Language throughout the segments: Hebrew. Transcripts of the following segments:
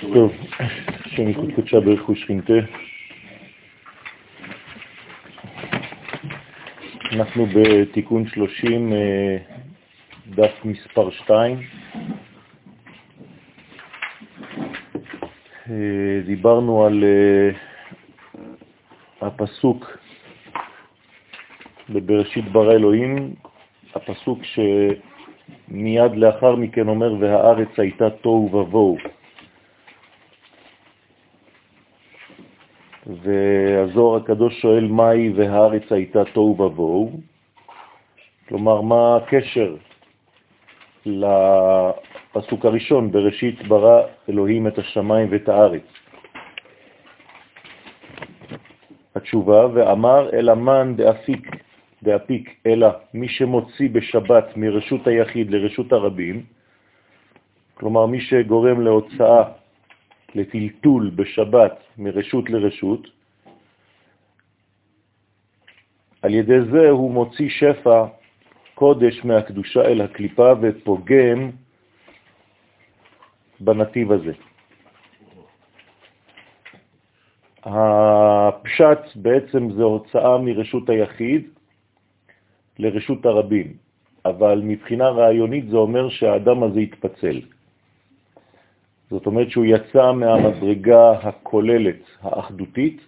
טוב, השם יקוד קודשה ברך ושכינתה. אנחנו בתיקון 30, אה, דף מספר 2. אה, דיברנו על אה, הפסוק בבראשית ברא אלוהים, הפסוק שמיד לאחר מכן אומר, והארץ הייתה תוהו ובוהו. והזוהר הקדוש שואל מהי והארץ הייתה תוהו ובוהו, כלומר מה הקשר לפסוק הראשון, בראשית ברא אלוהים את השמיים ואת הארץ. התשובה, ואמר אל המן דאפיק, דאפיק, אלא מי שמוציא בשבת מרשות היחיד לרשות הרבים, כלומר מי שגורם להוצאה לטלטול בשבת מרשות לרשות, על ידי זה הוא מוציא שפע קודש מהקדושה אל הקליפה ופוגם בנתיב הזה. הפשט בעצם זה הוצאה מרשות היחיד לרשות הרבים, אבל מבחינה רעיונית זה אומר שהאדם הזה התפצל. זאת אומרת שהוא יצא מהמדרגה הכוללת, האחדותית,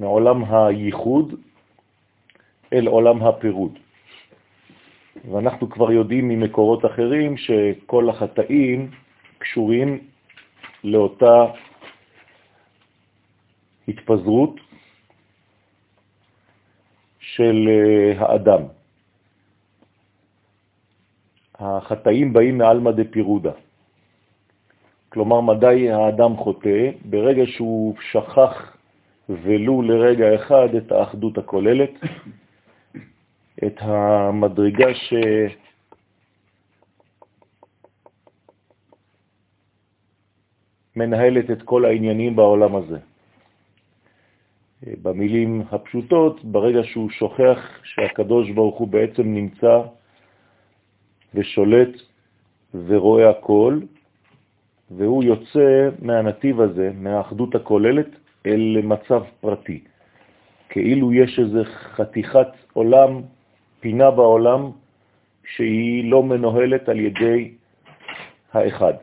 מעולם הייחוד אל עולם הפירוד. ואנחנו כבר יודעים ממקורות אחרים שכל החטאים קשורים לאותה התפזרות של אה, האדם. החטאים באים מעלמא דפירודה. כלומר, מדי האדם חוטא? ברגע שהוא שכח ולו לרגע אחד את האחדות הכוללת, את המדרגה ש... מנהלת את כל העניינים בעולם הזה. במילים הפשוטות, ברגע שהוא שוכח שהקדוש ברוך הוא בעצם נמצא ושולט ורואה הכל, והוא יוצא מהנתיב הזה, מהאחדות הכוללת, אל מצב פרטי. כאילו יש איזו חתיכת עולם, פינה בעולם, שהיא לא מנוהלת על ידי האחד.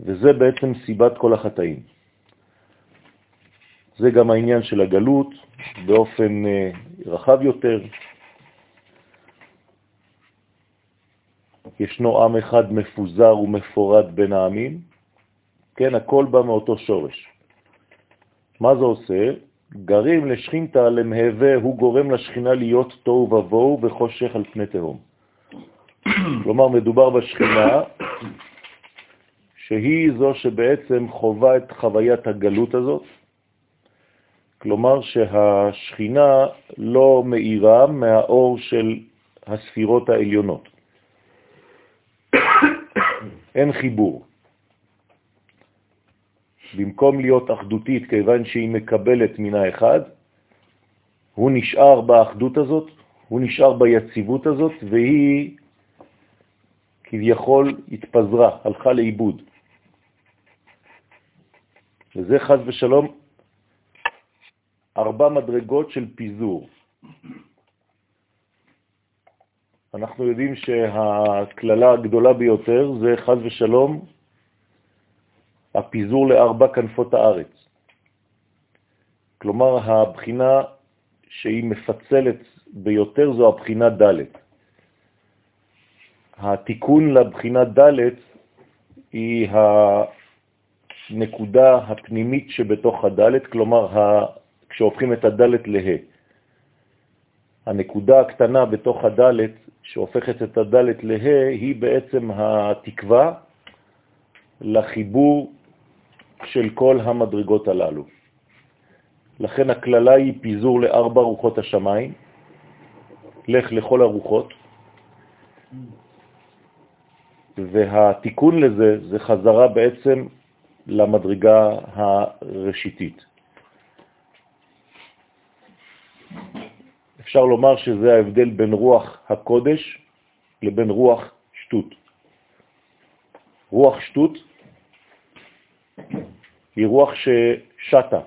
וזה בעצם סיבת כל החטאים. זה גם העניין של הגלות באופן אה, רחב יותר, ישנו עם אחד מפוזר ומפורד בין העמים, כן, הכל בא מאותו שורש. מה זה עושה? גרים לשכינתה למהווה, הוא גורם לשכינה להיות תוהו ובוהו וחושך על פני תהום. כלומר, מדובר בשכינה שהיא זו שבעצם חובה את חוויית הגלות הזאת, כלומר שהשכינה לא מאירה מהאור של הספירות העליונות. אין חיבור. במקום להיות אחדותית, כיוון שהיא מקבלת מן האחד, הוא נשאר באחדות הזאת, הוא נשאר ביציבות הזאת, והיא כביכול התפזרה, הלכה לאיבוד. וזה חז ושלום ארבע מדרגות של פיזור. אנחנו יודעים שהכללה הגדולה ביותר זה חז ושלום הפיזור לארבע כנפות הארץ. כלומר, הבחינה שהיא מפצלת ביותר זו הבחינה ד'. התיקון לבחינה ד' היא הנקודה הפנימית שבתוך הד', כלומר, כשהופכים את הד' לה. הנקודה הקטנה בתוך הד' שהופכת את הד' לה, היא בעצם התקווה לחיבור של כל המדרגות הללו. לכן הכללה היא פיזור לארבע רוחות השמיים, לך לכל הרוחות, והתיקון לזה זה חזרה בעצם למדרגה הראשיתית. אפשר לומר שזה ההבדל בין רוח הקודש לבין רוח שטות. רוח שטות היא רוח ששטה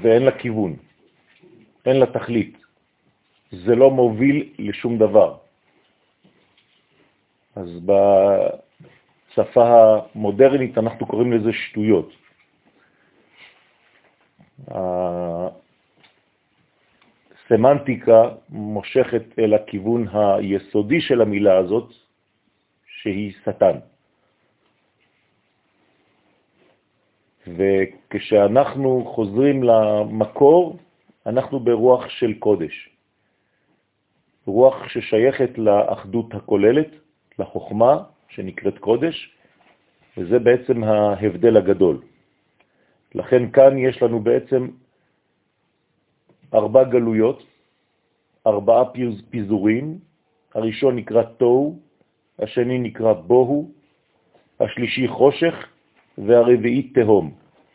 ואין לה כיוון, אין לה תכלית. זה לא מוביל לשום דבר. אז בשפה המודרנית אנחנו קוראים לזה שטויות. הסמנטיקה מושכת אל הכיוון היסודי של המילה הזאת, שהיא שטן. וכשאנחנו חוזרים למקור, אנחנו ברוח של קודש. רוח ששייכת לאחדות הכוללת, לחוכמה שנקראת קודש, וזה בעצם ההבדל הגדול. לכן כאן יש לנו בעצם ארבע גלויות, ארבעה פיזורים, הראשון נקרא תוהו, השני נקרא בוהו, השלישי חושך והרביעי תהום.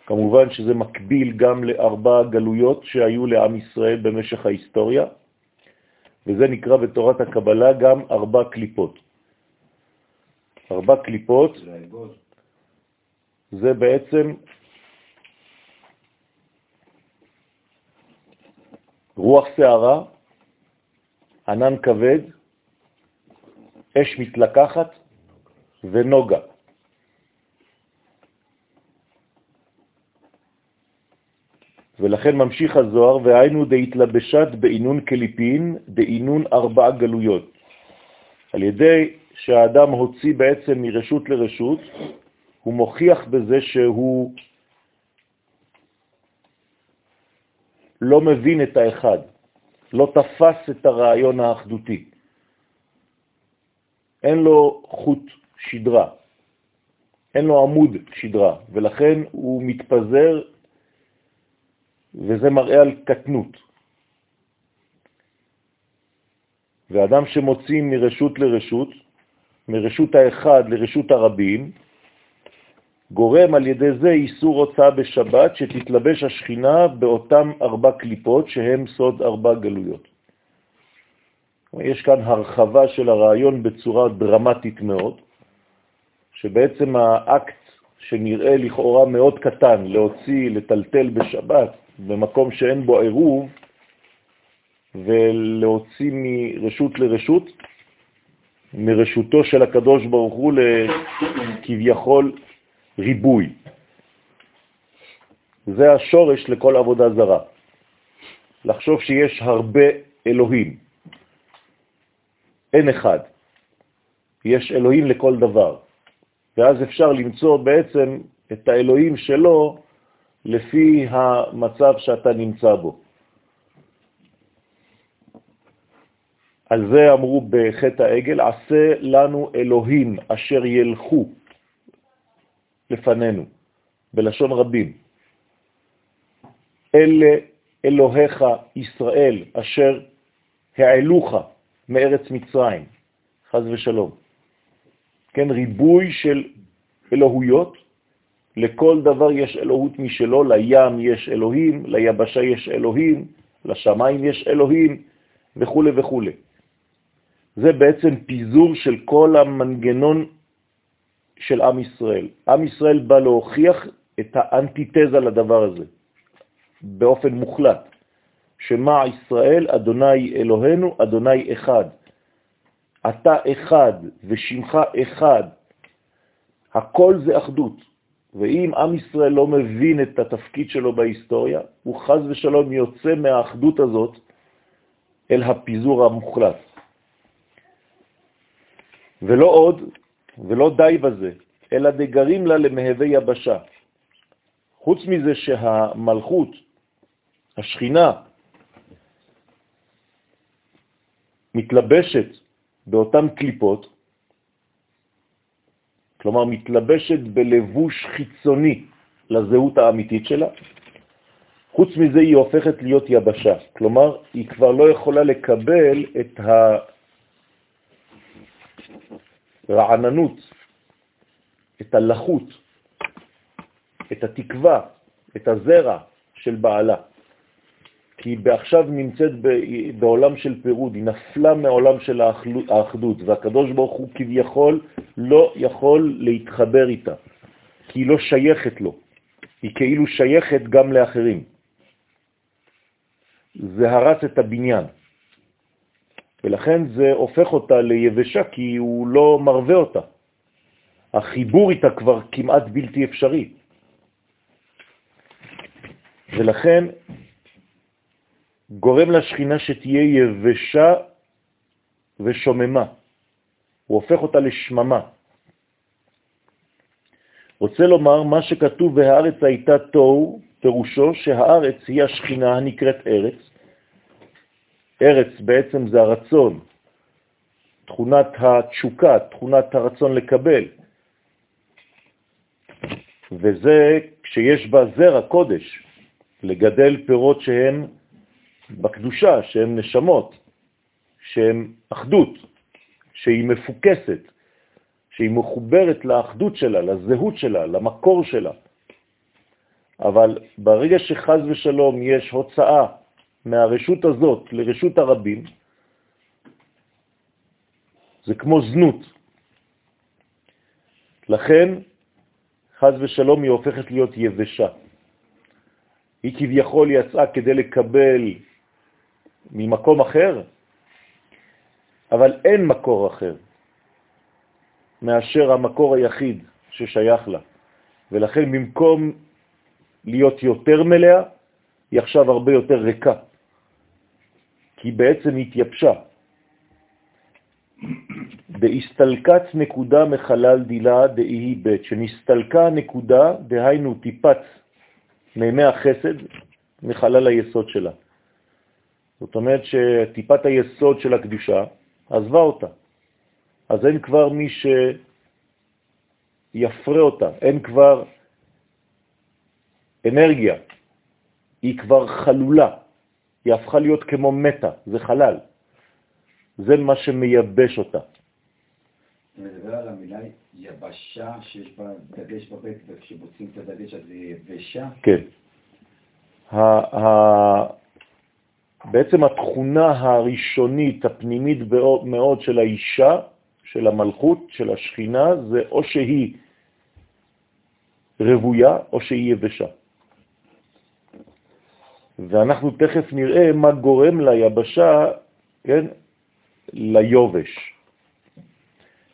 כמובן שזה מקביל גם לארבע גלויות שהיו לעם ישראל במשך ההיסטוריה, וזה נקרא בתורת הקבלה גם ארבע קליפות. ארבע קליפות זה בעצם רוח שערה, ענן כבד, אש מתלקחת ונוגה. ולכן ממשיך הזוהר, והיינו דהתלבשת בעינון קליפין, דעינון ארבע גלויות. על ידי שהאדם הוציא בעצם מרשות לרשות, הוא מוכיח בזה שהוא לא מבין את האחד, לא תפס את הרעיון האחדותי. אין לו חוט שדרה, אין לו עמוד שדרה, ולכן הוא מתפזר וזה מראה על קטנות. ואדם שמוציא מרשות לרשות, מרשות האחד לרשות הרבים, גורם על ידי זה איסור הוצאה בשבת שתתלבש השכינה באותם ארבע קליפות שהם סוד ארבע גלויות. יש כאן הרחבה של הרעיון בצורה דרמטית מאוד, שבעצם האקט שנראה לכאורה מאוד קטן, להוציא, לטלטל בשבת, במקום שאין בו עירוב, ולהוציא מרשות לרשות, מרשותו של הקדוש ברוך הוא לכביכול ריבוי. זה השורש לכל עבודה זרה. לחשוב שיש הרבה אלוהים. אין אחד. יש אלוהים לכל דבר. ואז אפשר למצוא בעצם את האלוהים שלו לפי המצב שאתה נמצא בו. על זה אמרו בחטא העגל, עשה לנו אלוהים אשר ילכו לפנינו, בלשון רבים. אלה אלוהיך ישראל אשר העלוך מארץ מצרים, חז ושלום. כן, ריבוי של אלוהויות, לכל דבר יש אלוהות משלו, לים יש אלוהים, ליבשה יש אלוהים, לשמיים יש אלוהים, וכו' וכו'. זה בעצם פיזור של כל המנגנון של עם ישראל. עם ישראל בא להוכיח את האנטיתזה לדבר הזה, באופן מוחלט. שמה ישראל, אדוני אלוהינו, אדוני אחד. אתה אחד ושמך אחד. הכל זה אחדות. ואם עם ישראל לא מבין את התפקיד שלו בהיסטוריה, הוא חז ושלום יוצא מהאחדות הזאת אל הפיזור המוחלט. ולא עוד, ולא די בזה, אלא דגרים לה למהווה יבשה. חוץ מזה שהמלכות, השכינה, מתלבשת באותן קליפות, כלומר מתלבשת בלבוש חיצוני לזהות האמיתית שלה. חוץ מזה היא הופכת להיות יבשה, כלומר היא כבר לא יכולה לקבל את הרעננות, את הלחות, את התקווה, את הזרע של בעלה. כי בעכשיו נמצאת בעולם של פירוד, היא נפלה מעולם של האחדות, והקדוש ברוך הוא כביכול לא יכול להתחבר איתה, כי היא לא שייכת לו, היא כאילו שייכת גם לאחרים. זה הרס את הבניין, ולכן זה הופך אותה ליבשה, כי הוא לא מרווה אותה. החיבור איתה כבר כמעט בלתי אפשרי. ולכן גורם לשכינה שתהיה יבשה ושוממה. הוא הופך אותה לשממה. רוצה לומר, מה שכתוב והארץ הייתה תוהו, פירושו שהארץ היא השכינה הנקראת ארץ. ארץ בעצם זה הרצון, תכונת התשוקה, תכונת הרצון לקבל. וזה כשיש בה זרע קודש, לגדל פירות שהם בקדושה, שהם נשמות, שהם אחדות, שהיא מפוקסת, שהיא מחוברת לאחדות שלה, לזהות שלה, למקור שלה. אבל ברגע שחז ושלום יש הוצאה מהרשות הזאת לרשות הרבים, זה כמו זנות. לכן, חז ושלום היא הופכת להיות יבשה. היא כביכול יצאה כדי לקבל ממקום אחר, אבל אין מקור אחר מאשר המקור היחיד ששייך לה. ולכן במקום להיות יותר מלאה, היא עכשיו הרבה יותר ריקה, כי בעצם התייבשה. בהסתלקת נקודה מחלל דילה דאי ב', שנסתלקה נקודה, דהיינו טיפת מימי החסד, מחלל היסוד שלה. זאת אומרת שטיפת היסוד של הקדושה עזבה אותה. אז אין כבר מי שיפרה אותה, אין כבר אנרגיה, היא כבר חלולה, היא הפכה להיות כמו מתה, זה חלל. זה מה שמייבש אותה. אתה מדבר על המילה יבשה, שיש בה דגש בבית, וכשבוצעים את הדגש אז יבשה? כן. בעצם התכונה הראשונית, הפנימית מאוד של האישה, של המלכות, של השכינה, זה או שהיא רבויה או שהיא יבשה. ואנחנו תכף נראה מה גורם ליבשה, כן, ליובש.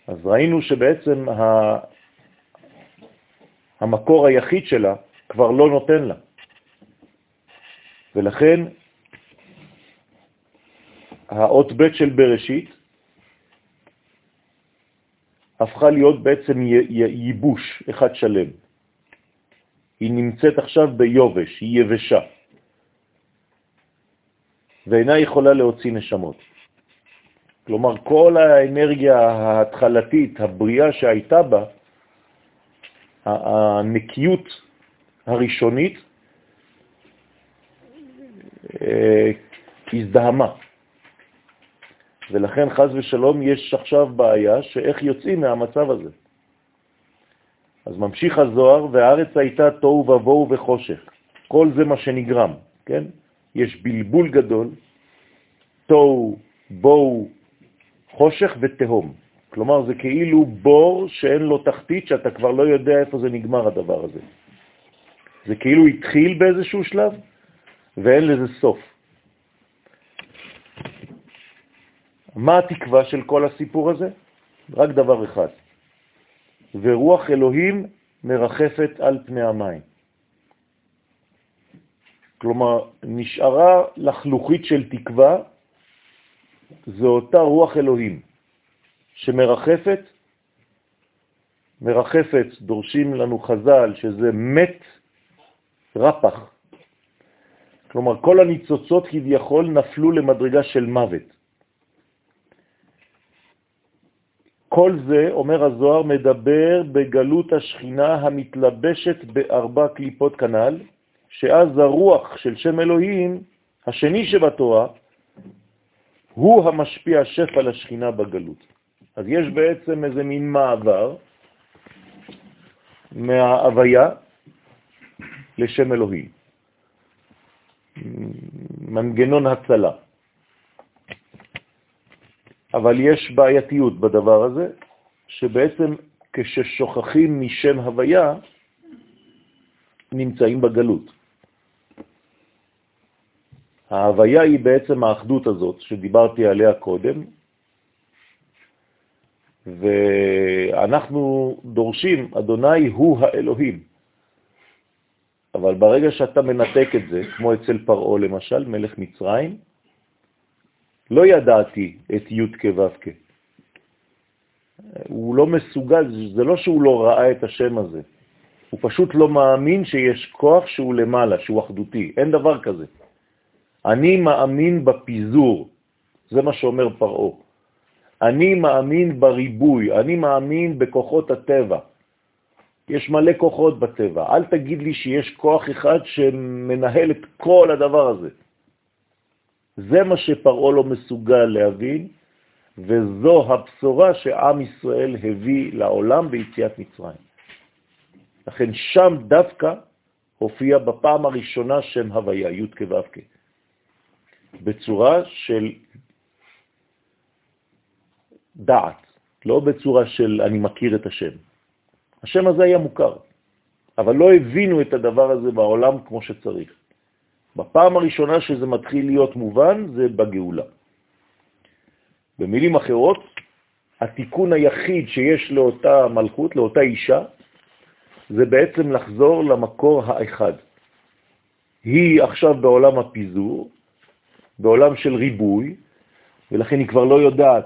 אז ראינו שבעצם ה... המקור היחיד שלה כבר לא נותן לה. ולכן האות ב' של בראשית הפכה להיות בעצם ייבוש אחד שלם. היא נמצאת עכשיו ביובש, היא יבשה, ואינה יכולה להוציא נשמות. כלומר, כל האנרגיה ההתחלתית, הבריאה שהייתה בה, הנקיות הראשונית, אה, הזדהמה. ולכן חז ושלום יש עכשיו בעיה שאיך יוצאים מהמצב הזה. אז ממשיך הזוהר, והארץ הייתה תוהו ובוהו וחושך. כל זה מה שנגרם, כן? יש בלבול גדול, תוהו, בוהו, חושך ותהום. כלומר, זה כאילו בור שאין לו תחתית, שאתה כבר לא יודע איפה זה נגמר הדבר הזה. זה כאילו התחיל באיזשהו שלב, ואין לזה סוף. מה התקווה של כל הסיפור הזה? רק דבר אחד, ורוח אלוהים מרחפת על פני המים. כלומר, נשארה לחלוכית של תקווה, זו אותה רוח אלוהים שמרחפת, מרחפת, דורשים לנו חז"ל, שזה מת רפח. כלומר, כל הניצוצות כביכול נפלו למדרגה של מוות. כל זה, אומר הזוהר, מדבר בגלות השכינה המתלבשת בארבע קליפות כנל, שאז הרוח של שם אלוהים, השני שבתורה, הוא המשפיע שפע לשכינה בגלות. אז יש בעצם איזה מין מעבר מההוויה לשם אלוהים. מנגנון הצלה. אבל יש בעייתיות בדבר הזה, שבעצם כששוכחים משם הוויה, נמצאים בגלות. ההוויה היא בעצם האחדות הזאת שדיברתי עליה קודם, ואנחנו דורשים, אדוני הוא האלוהים. אבל ברגע שאתה מנתק את זה, כמו אצל פרעו למשל, מלך מצרים, לא ידעתי את י' כו' הוא לא מסוגל, זה לא שהוא לא ראה את השם הזה, הוא פשוט לא מאמין שיש כוח שהוא למעלה, שהוא אחדותי, אין דבר כזה. אני מאמין בפיזור, זה מה שאומר פרעו. אני מאמין בריבוי, אני מאמין בכוחות הטבע. יש מלא כוחות בטבע. אל תגיד לי שיש כוח אחד שמנהל את כל הדבר הזה. זה מה שפרעו לא מסוגל להבין, וזו הבשורה שעם ישראל הביא לעולם ביציאת מצרים. לכן שם דווקא הופיע בפעם הראשונה שם הוויה, י' כו' בצורה של דעת, לא בצורה של אני מכיר את השם. השם הזה היה מוכר, אבל לא הבינו את הדבר הזה בעולם כמו שצריך. בפעם הראשונה שזה מתחיל להיות מובן זה בגאולה. במילים אחרות, התיקון היחיד שיש לאותה מלכות, לאותה אישה, זה בעצם לחזור למקור האחד. היא עכשיו בעולם הפיזור, בעולם של ריבוי, ולכן היא כבר לא יודעת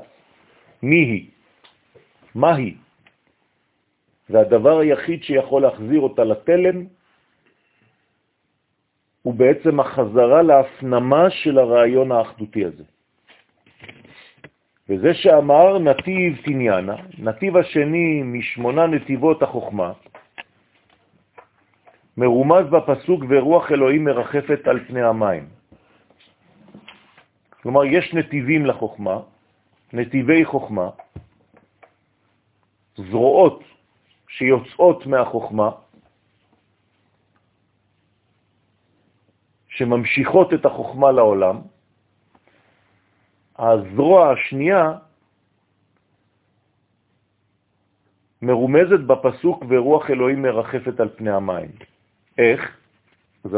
מי היא, מה היא. והדבר היחיד שיכול להחזיר אותה לתלם הוא בעצם החזרה להפנמה של הרעיון האחדותי הזה. וזה שאמר נתיב תניאנה, נתיב השני משמונה נתיבות החוכמה, מרומז בפסוק ורוח אלוהים מרחפת על פני המים. כלומר, יש נתיבים לחוכמה, נתיבי חוכמה, זרועות שיוצאות מהחוכמה, שממשיכות את החוכמה לעולם. הזרוע השנייה מרומזת בפסוק ורוח אלוהים מרחפת על פני המים. איך? אז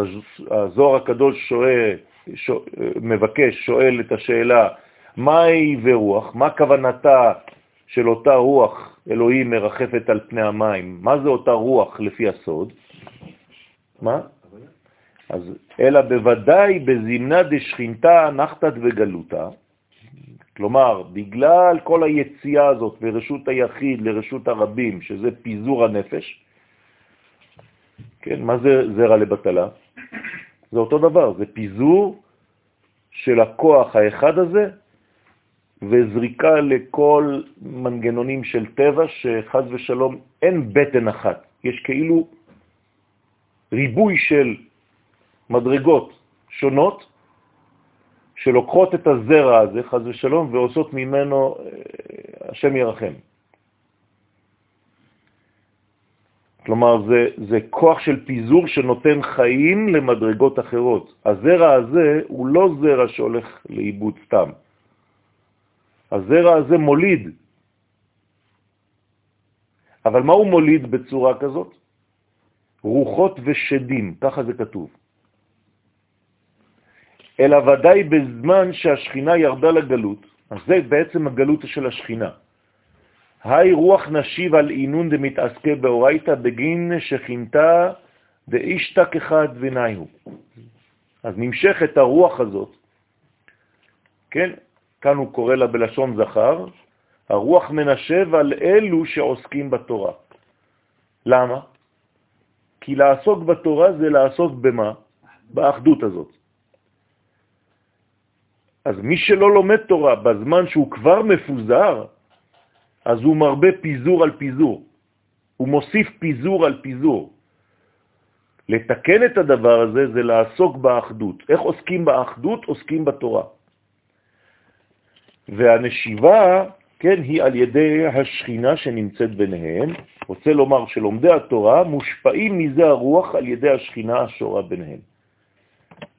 הזוהר הקדוש שואל, מבקש, שואל את השאלה, מהי ורוח? מה כוונתה של אותה רוח אלוהים מרחפת על פני המים? מה זה אותה רוח לפי הסוד? מה? אז אלא בוודאי בזמנה דשכינתה נחתת וגלותה, כלומר, בגלל כל היציאה הזאת ברשות היחיד לרשות הרבים, שזה פיזור הנפש, כן, מה זה זרע לבטלה? זה אותו דבר, זה פיזור של הכוח האחד הזה וזריקה לכל מנגנונים של טבע שחז ושלום אין בטן אחת, יש כאילו ריבוי של מדרגות שונות שלוקחות את הזרע הזה, חז ושלום, ועושות ממנו, אה, השם ירחם. כלומר, זה, זה כוח של פיזור שנותן חיים למדרגות אחרות. הזרע הזה הוא לא זרע שהולך לאיבוד סתם. הזרע הזה מוליד. אבל מה הוא מוליד בצורה כזאת? רוחות ושדים, ככה זה כתוב. אלא ודאי בזמן שהשכינה ירדה לגלות, אז זה בעצם הגלות של השכינה. היי רוח נשיב על עינון דמתעסקי באורייתא בגין שכינתה דאישתק אחד ונייהו. אז נמשכת הרוח הזאת, כן, כאן הוא קורא לה בלשון זכר, הרוח מנשב על אלו שעוסקים בתורה. למה? כי לעסוק בתורה זה לעסוק במה? באחדות הזאת. אז מי שלא לומד תורה בזמן שהוא כבר מפוזר, אז הוא מרבה פיזור על פיזור. הוא מוסיף פיזור על פיזור. לתקן את הדבר הזה זה לעסוק באחדות. איך עוסקים באחדות? עוסקים בתורה. והנשיבה, כן, היא על ידי השכינה שנמצאת ביניהם. רוצה לומר שלומדי התורה מושפעים מזה הרוח על ידי השכינה השורה ביניהם.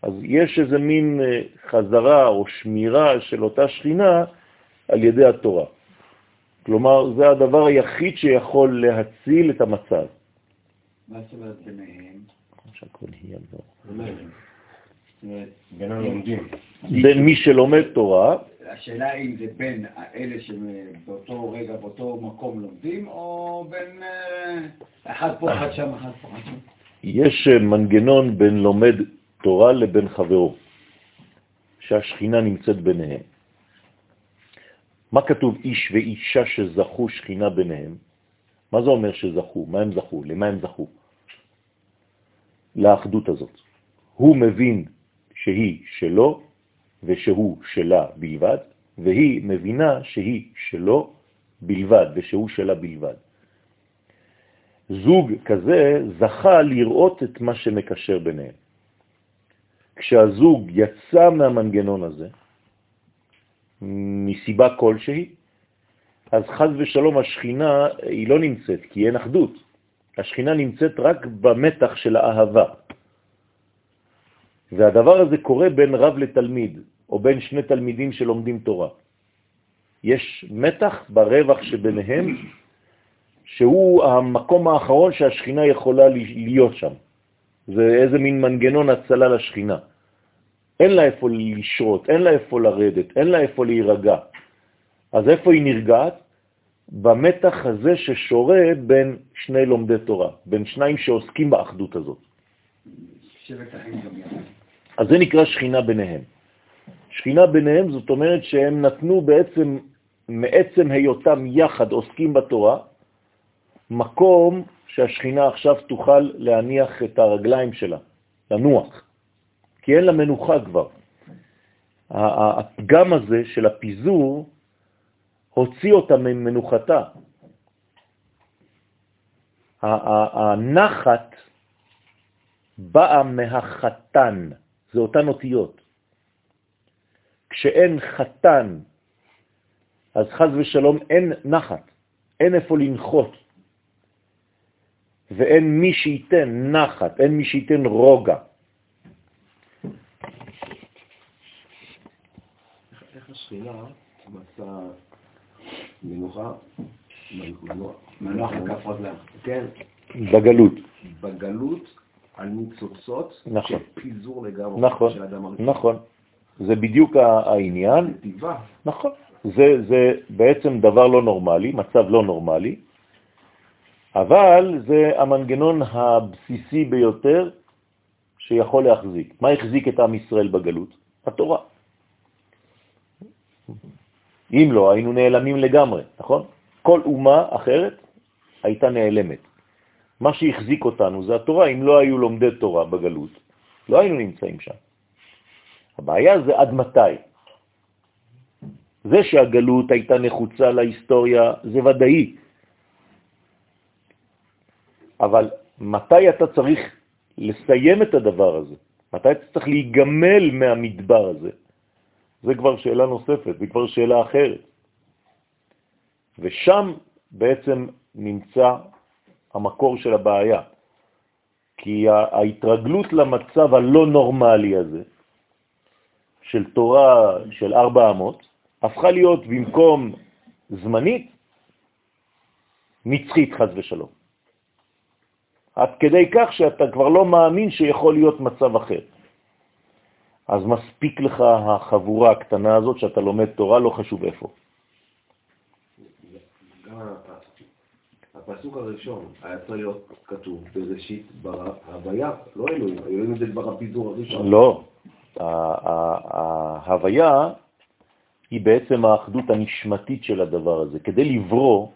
אז יש איזה מין אה, חזרה או שמירה של אותה שכינה על ידי התורה. כלומר, זה הדבר היחיד שיכול להציל את המצב. מה זאת אומרת ביניהם? שהכל יעזור. בין הלומדים. בין מי שלומד תורה. השאלה אם זה בין אלה שבאותו רגע, באותו מקום לומדים, או בין אה, אחד פה, אחד שם, אחד פה, אחד שם. יש אה, מנגנון בין לומד תורה לבין חברו, שהשכינה נמצאת ביניהם. מה כתוב איש ואישה שזכו שכינה ביניהם? מה זה אומר שזכו? מה הם זכו? למה הם זכו? לאחדות הזאת. הוא מבין שהיא שלו ושהוא שלה בלבד, והיא מבינה שהיא שלו בלבד ושהוא שלה בלבד. זוג כזה זכה לראות את מה שמקשר ביניהם. כשהזוג יצא מהמנגנון הזה, מסיבה כלשהי, אז חז ושלום השכינה היא לא נמצאת, כי אין אחדות. השכינה נמצאת רק במתח של האהבה. והדבר הזה קורה בין רב לתלמיד, או בין שני תלמידים שלומדים תורה. יש מתח ברווח שביניהם, שהוא המקום האחרון שהשכינה יכולה להיות שם. זה איזה מין מנגנון הצלה לשכינה. אין לה איפה לשרות, אין לה איפה לרדת, אין לה איפה להירגע. אז איפה היא נרגעת? במתח הזה ששורה בין שני לומדי תורה, בין שניים שעוסקים באחדות הזאת. אז זה נקרא שכינה ביניהם. שכינה ביניהם זאת אומרת שהם נתנו בעצם, מעצם היותם יחד עוסקים בתורה, מקום שהשכינה עכשיו תוכל להניח את הרגליים שלה, לנוח, כי אין לה מנוחה כבר. הפגם הזה של הפיזור הוציא אותה ממנוחתה. הנחת באה מהחתן, זה אותן אותיות. כשאין חתן, אז חז ושלום אין נחת, אין איפה לנחות. ואין מי שייתן נחת, אין מי שייתן רוגע. איך השכינה מצא מנוחה, מנוח על כף רגלם. כן, בגלות. בגלות על ניצוצות נכון. של פיזור לגמרי נכון, של האדם הראשון. נכון. זה בדיוק העניין. נתיבה. נכון. זה, זה בעצם דבר לא נורמלי, מצב לא נורמלי, אבל זה המנגנון הבסיסי ביותר שיכול להחזיק. מה החזיק את עם ישראל בגלות? התורה. אם לא, היינו נעלמים לגמרי, נכון? כל אומה אחרת הייתה נעלמת. מה שהחזיק אותנו זה התורה. אם לא היו לומדי תורה בגלות, לא היינו נמצאים שם. הבעיה זה עד מתי. זה שהגלות הייתה נחוצה להיסטוריה זה ודאי. אבל מתי אתה צריך לסיים את הדבר הזה? מתי אתה צריך להיגמל מהמדבר הזה? זה כבר שאלה נוספת, זה כבר שאלה אחרת. ושם בעצם נמצא המקור של הבעיה. כי ההתרגלות למצב הלא נורמלי הזה, של תורה של ארבע אמות, הפכה להיות במקום זמנית, נצחית חז ושלום. עד כדי כך שאתה כבר לא מאמין שיכול להיות מצב אחר. אז מספיק לך החבורה הקטנה הזאת שאתה לומד תורה, לא חשוב איפה. גם הפסוק הראשון היה צריך להיות כתוב בראשית ברא הוויה, לא אלוהים, אלוהים זה כבר הפיזור הראשון. לא. ההוויה היא בעצם האחדות הנשמתית של הדבר הזה. כדי לברוא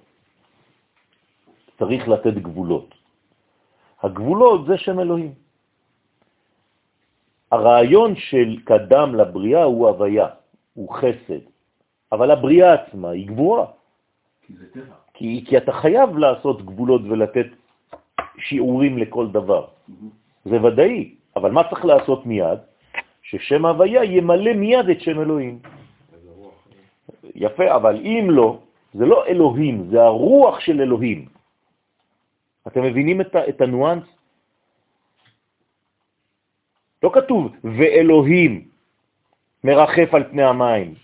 צריך לתת גבולות. הגבולות זה שם אלוהים. הרעיון של קדם לבריאה הוא הוויה, הוא חסד, אבל הבריאה עצמה היא גבוהה. כי. כי, כי אתה חייב לעשות גבולות ולתת שיעורים לכל דבר. זה ודאי, אבל מה צריך לעשות מיד? ששם הוויה ימלא מיד את שם אלוהים. יפה, אבל אם לא, זה לא אלוהים, זה הרוח של אלוהים. אתם מבינים את, את הנואנס? לא כתוב ואלוהים מרחף על פני המים.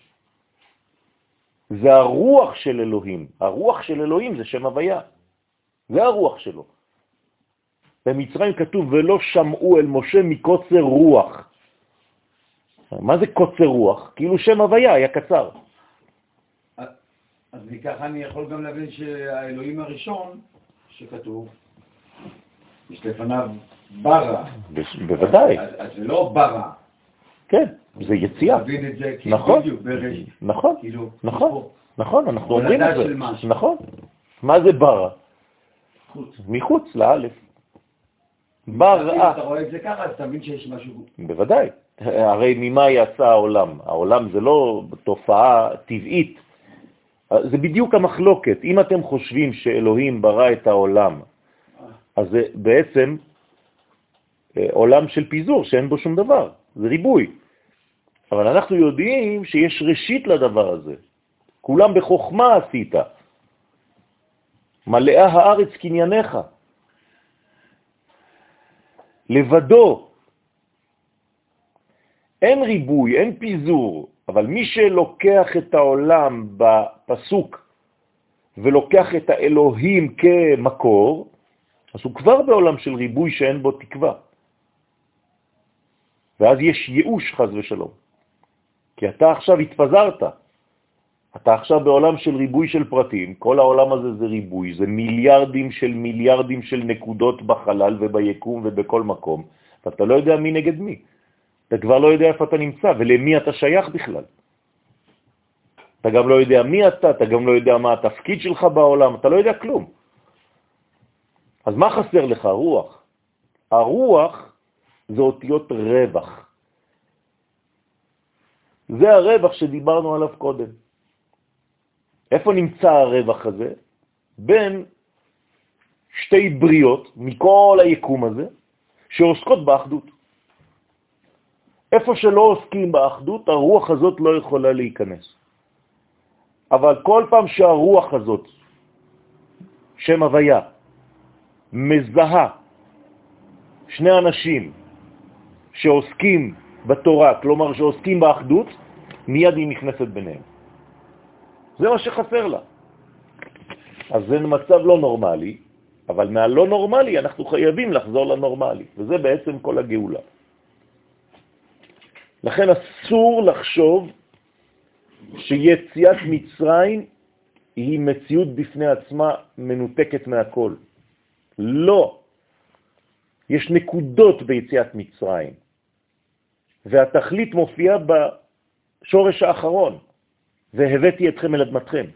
זה הרוח של אלוהים. הרוח של אלוהים זה שם הוויה. זה הרוח שלו. במצרים כתוב, ולא שמעו אל משה מקוצר רוח. מה זה קוצר רוח? כאילו שם הוויה היה קצר. אז מכך אני יכול גם להבין שהאלוהים הראשון שכתוב, יש לפניו ברא. בוודאי. אז זה לא ברא. כן, זה יציאה. להבין את זה נכון. נכון, כאילו, נכון. נכון, אנחנו אומרים את זה. נכון. מה זה ברא? חוץ. מחוץ לאלף. אם ברא. אתה רואה את זה ככה, אז אתה מבין שיש משהו... בוודאי. הרי ממה יצא העולם? העולם זה לא תופעה טבעית. זה בדיוק המחלוקת. אם אתם חושבים שאלוהים ברא את העולם, אז בעצם עולם של פיזור שאין בו שום דבר, זה ריבוי. אבל אנחנו יודעים שיש ראשית לדבר הזה. כולם בחוכמה עשית. מלאה הארץ קנייניך. לבדו. אין ריבוי, אין פיזור, אבל מי שלוקח את העולם בפסוק ולוקח את האלוהים כמקור, אז הוא כבר בעולם של ריבוי שאין בו תקווה. ואז יש ייאוש חז ושלום. כי אתה עכשיו התפזרת. אתה עכשיו בעולם של ריבוי של פרטים, כל העולם הזה זה ריבוי, זה מיליארדים של מיליארדים של נקודות בחלל וביקום ובכל מקום, ואתה לא יודע מי נגד מי. אתה כבר לא יודע איפה אתה נמצא ולמי אתה שייך בכלל. אתה גם לא יודע מי אתה, אתה גם לא יודע מה התפקיד שלך בעולם, אתה לא יודע כלום. אז מה חסר לך? רוח. הרוח זה אותיות רווח. זה הרווח שדיברנו עליו קודם. איפה נמצא הרווח הזה? בין שתי בריות מכל היקום הזה שעוסקות באחדות. איפה שלא עוסקים באחדות, הרוח הזאת לא יכולה להיכנס. אבל כל פעם שהרוח הזאת, שם הוויה, מזהה שני אנשים שעוסקים בתורה, כלומר שעוסקים באחדות, מיד היא נכנסת ביניהם. זה מה שחסר לה. אז זה מצב לא נורמלי, אבל מהלא נורמלי אנחנו חייבים לחזור לנורמלי, וזה בעצם כל הגאולה. לכן אסור לחשוב שיציאת מצרים היא מציאות בפני עצמה מנותקת מהכל. לא. יש נקודות ביציאת מצרים, והתכלית מופיעה בשורש האחרון, והבאתי אתכם אל אדמתכם.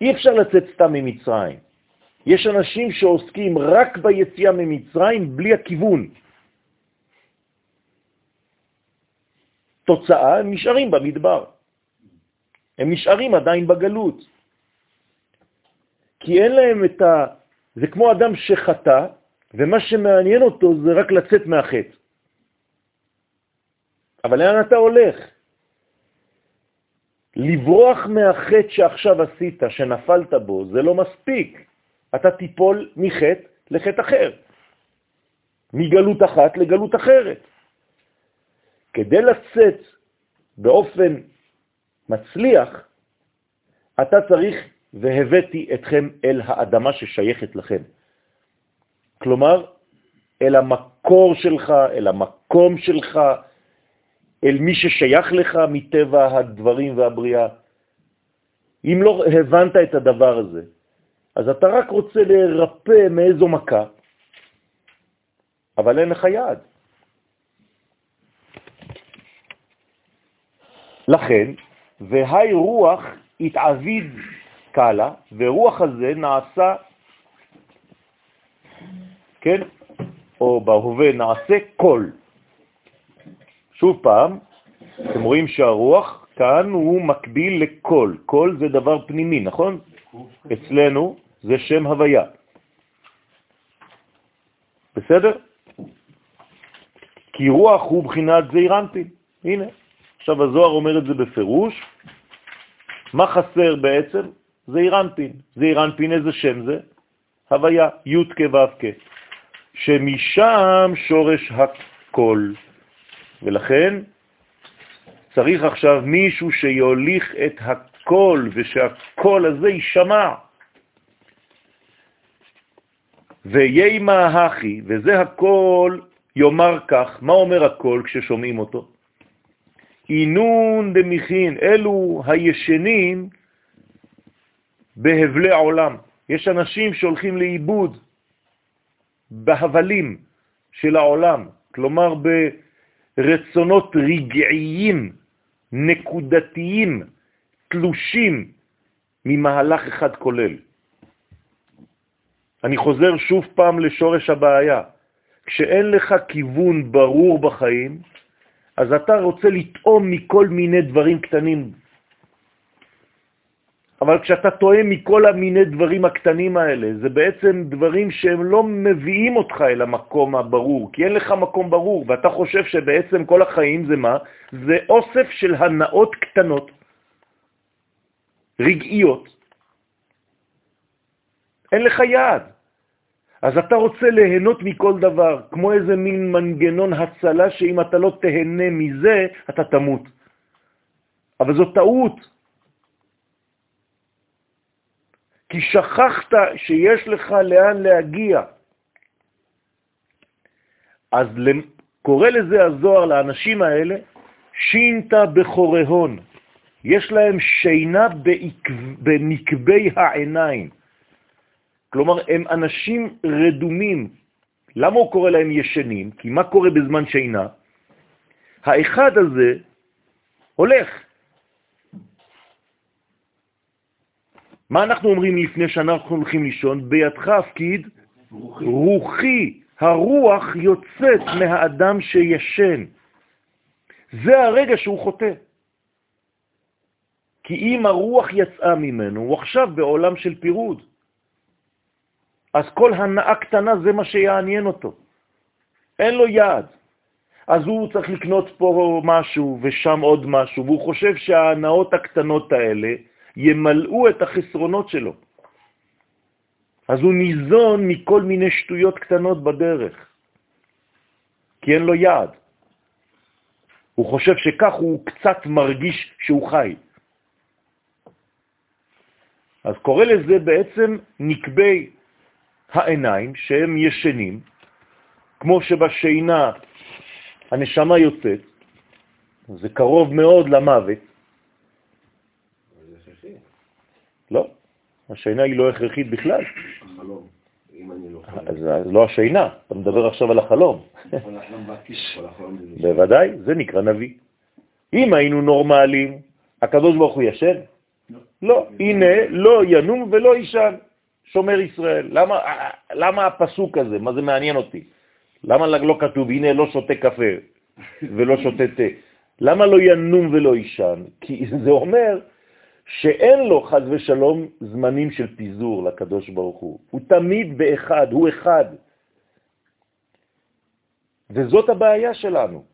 אי אפשר לצאת סתם ממצרים. יש אנשים שעוסקים רק ביציאה ממצרים בלי הכיוון. תוצאה, הם נשארים במדבר. הם נשארים עדיין בגלות. כי אין להם את ה... זה כמו אדם שחטא, ומה שמעניין אותו זה רק לצאת מהחטא. אבל לאן אתה הולך? לברוח מהחטא שעכשיו עשית, שנפלת בו, זה לא מספיק. אתה תיפול מחטא לחטא אחר, מגלות אחת לגלות אחרת. כדי לצאת באופן מצליח, אתה צריך, והבאתי אתכם אל האדמה ששייכת לכם. כלומר, אל המקור שלך, אל המקום שלך, אל מי ששייך לך מטבע הדברים והבריאה. אם לא הבנת את הדבר הזה, אז אתה רק רוצה לרפא מאיזו מכה, אבל אין לך יעד. לכן, והי רוח התעביד קלה, ורוח הזה נעשה, כן, או בהווה נעשה קול. שוב פעם, אתם רואים שהרוח כאן הוא מקביל לקול. קול זה דבר פנימי, נכון? אצלנו זה שם הוויה. בסדר? כי רוח הוא בחינת זעירנטין. הנה, עכשיו הזוהר אומר את זה בפירוש. מה חסר בעצם? זעירנטין. זעירנטין איזה שם זה? הוויה, י' כו' כ'. שמשם שורש הכל. ולכן צריך עכשיו מישהו שיוליך את הכל, ושהכל הזה יישמע. ויימה הכי, וזה הכל יאמר כך, מה אומר הכל כששומעים אותו? אינון דמיכין, אלו הישנים בהבלי עולם. יש אנשים שהולכים לאיבוד בהבלים של העולם, כלומר ברצונות רגעיים, נקודתיים, תלושים ממהלך אחד כולל. אני חוזר שוב פעם לשורש הבעיה. כשאין לך כיוון ברור בחיים, אז אתה רוצה לטעום מכל מיני דברים קטנים. אבל כשאתה טועה מכל המיני דברים הקטנים האלה, זה בעצם דברים שהם לא מביאים אותך אל המקום הברור, כי אין לך מקום ברור, ואתה חושב שבעצם כל החיים זה מה? זה אוסף של הנאות קטנות, רגעיות. אין לך יעד. אז אתה רוצה ליהנות מכל דבר, כמו איזה מין מנגנון הצלה שאם אתה לא תהנה מזה, אתה תמות. אבל זו טעות. כי שכחת שיש לך לאן להגיע. אז קורא לזה הזוהר לאנשים האלה, שינתה בחורהון. יש להם שינה בנקבי העיניים. כלומר, הם אנשים רדומים. למה הוא קורא להם ישנים? כי מה קורה בזמן שינה? האחד הזה הולך. מה אנחנו אומרים לפני שאנחנו הולכים לישון? בידך הפקיד רוחי. הרוח יוצאת מהאדם שישן. זה הרגע שהוא חוטא. כי אם הרוח יצאה ממנו, הוא עכשיו בעולם של פירוד. אז כל הנאה קטנה זה מה שיעניין אותו. אין לו יעד. אז הוא צריך לקנות פה משהו ושם עוד משהו, והוא חושב שההנאות הקטנות האלה ימלאו את החסרונות שלו. אז הוא ניזון מכל מיני שטויות קטנות בדרך, כי אין לו יעד. הוא חושב שכך הוא קצת מרגיש שהוא חי. אז קורא לזה בעצם נקבי העיניים שהם ישנים, כמו שבשינה הנשמה יוצאת, זה קרוב מאוד למוות. לא, השינה היא לא הכרחית בכלל. החלום, אם אני לא חלום. אז לא השינה, אתה מדבר עכשיו על החלום. בוודאי, זה נקרא נביא. אם היינו נורמליים, הקדוש ברוך הוא ישן? לא. הנה, לא ינום ולא ישן. שומר ישראל. למה, למה הפסוק הזה? מה זה מעניין אותי? למה לא כתוב, הנה לא שותה קפה ולא שותה תה? למה לא ינום ולא ישן? כי זה אומר שאין לו, חז ושלום, זמנים של פיזור לקדוש ברוך הוא. הוא תמיד באחד, הוא אחד. וזאת הבעיה שלנו.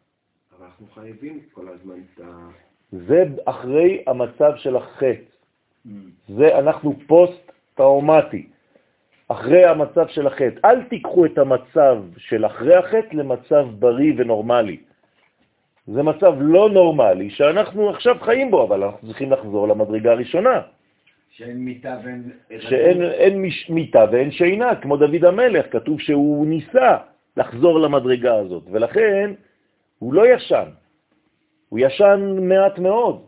אבל אנחנו חייבים כל הזמן את ה... זה אחרי המצב של החטא. Mm. זה אנחנו פוסט טראומטי, אחרי המצב של החטא. אל תיקחו את המצב של אחרי החטא למצב בריא ונורמלי. זה מצב לא נורמלי שאנחנו עכשיו חיים בו, אבל אנחנו צריכים לחזור למדרגה הראשונה. שאין מיטה ואין... שאין אין מש, מיטה ואין שינה, כמו דוד המלך, כתוב שהוא ניסה לחזור למדרגה הזאת, ולכן הוא לא ישן, הוא ישן מעט מאוד.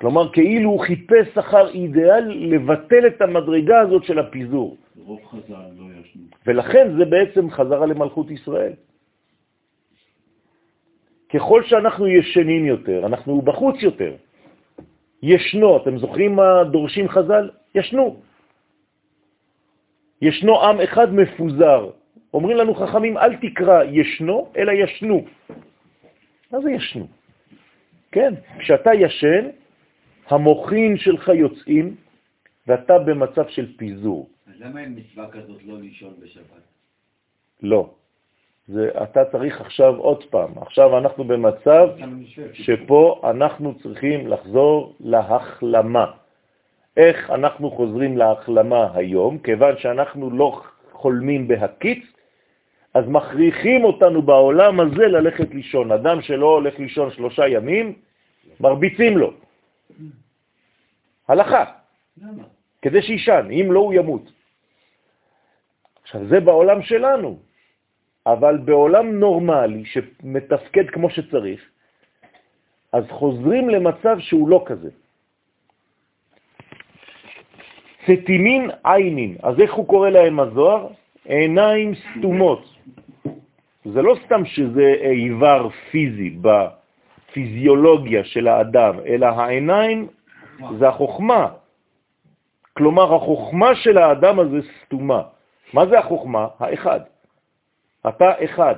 כלומר, כאילו הוא חיפש אחר אידאל לבטל את המדרגה הזאת של הפיזור. רוב חז"ל לא ישנו. ולכן זה בעצם חזרה למלכות ישראל. ככל שאנחנו ישנים יותר, אנחנו בחוץ יותר. ישנו, אתם זוכרים מה דורשים חז"ל? ישנו. ישנו עם אחד מפוזר. אומרים לנו חכמים, אל תקרא ישנו, אלא ישנו. מה זה ישנו? כן, כשאתה ישן, המוחין שלך יוצאים, ואתה במצב של פיזור. אז למה אין מצווה כזאת לא לישון בשבת? לא. זה, אתה צריך עכשיו עוד פעם. עכשיו אנחנו במצב שפה אנחנו צריכים לחזור להחלמה. איך אנחנו חוזרים להחלמה היום? כיוון שאנחנו לא חולמים בהקיץ, אז מכריחים אותנו בעולם הזה ללכת לישון. אדם שלא הולך לישון שלושה ימים, מרביצים לו. הלכה. למה? כדי שישן, אם לא הוא ימות. עכשיו, זה בעולם שלנו, אבל בעולם נורמלי שמתפקד כמו שצריך, אז חוזרים למצב שהוא לא כזה. סתימין עיינין, אז איך הוא קורא להם הזוהר? עיניים סתומות. זה לא סתם שזה איבר פיזי בפיזיולוגיה של האדם, אלא העיניים זה החוכמה. כלומר, החוכמה של האדם הזה סתומה. מה זה החוכמה? האחד. אתה אחד.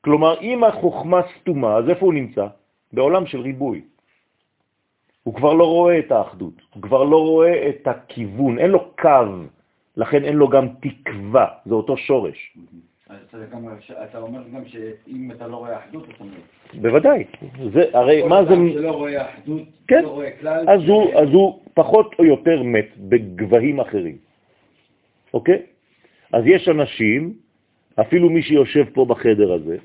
כלומר, אם החוכמה סתומה, אז איפה הוא נמצא? בעולם של ריבוי. הוא כבר לא רואה את האחדות, הוא כבר לא רואה את הכיוון, אין לו קו, לכן אין לו גם תקווה, זה אותו שורש. אז אתה אומר גם שאם אתה לא רואה אחדות, אתה מת. בוודאי. זה, הרי מה זה... שלא רואה אחדות, כן. לא רואה כלל. אז הוא, אז הוא פחות או יותר מת בגבהים אחרים, אוקיי? אז יש אנשים, אפילו מי שיושב פה בחדר הזה,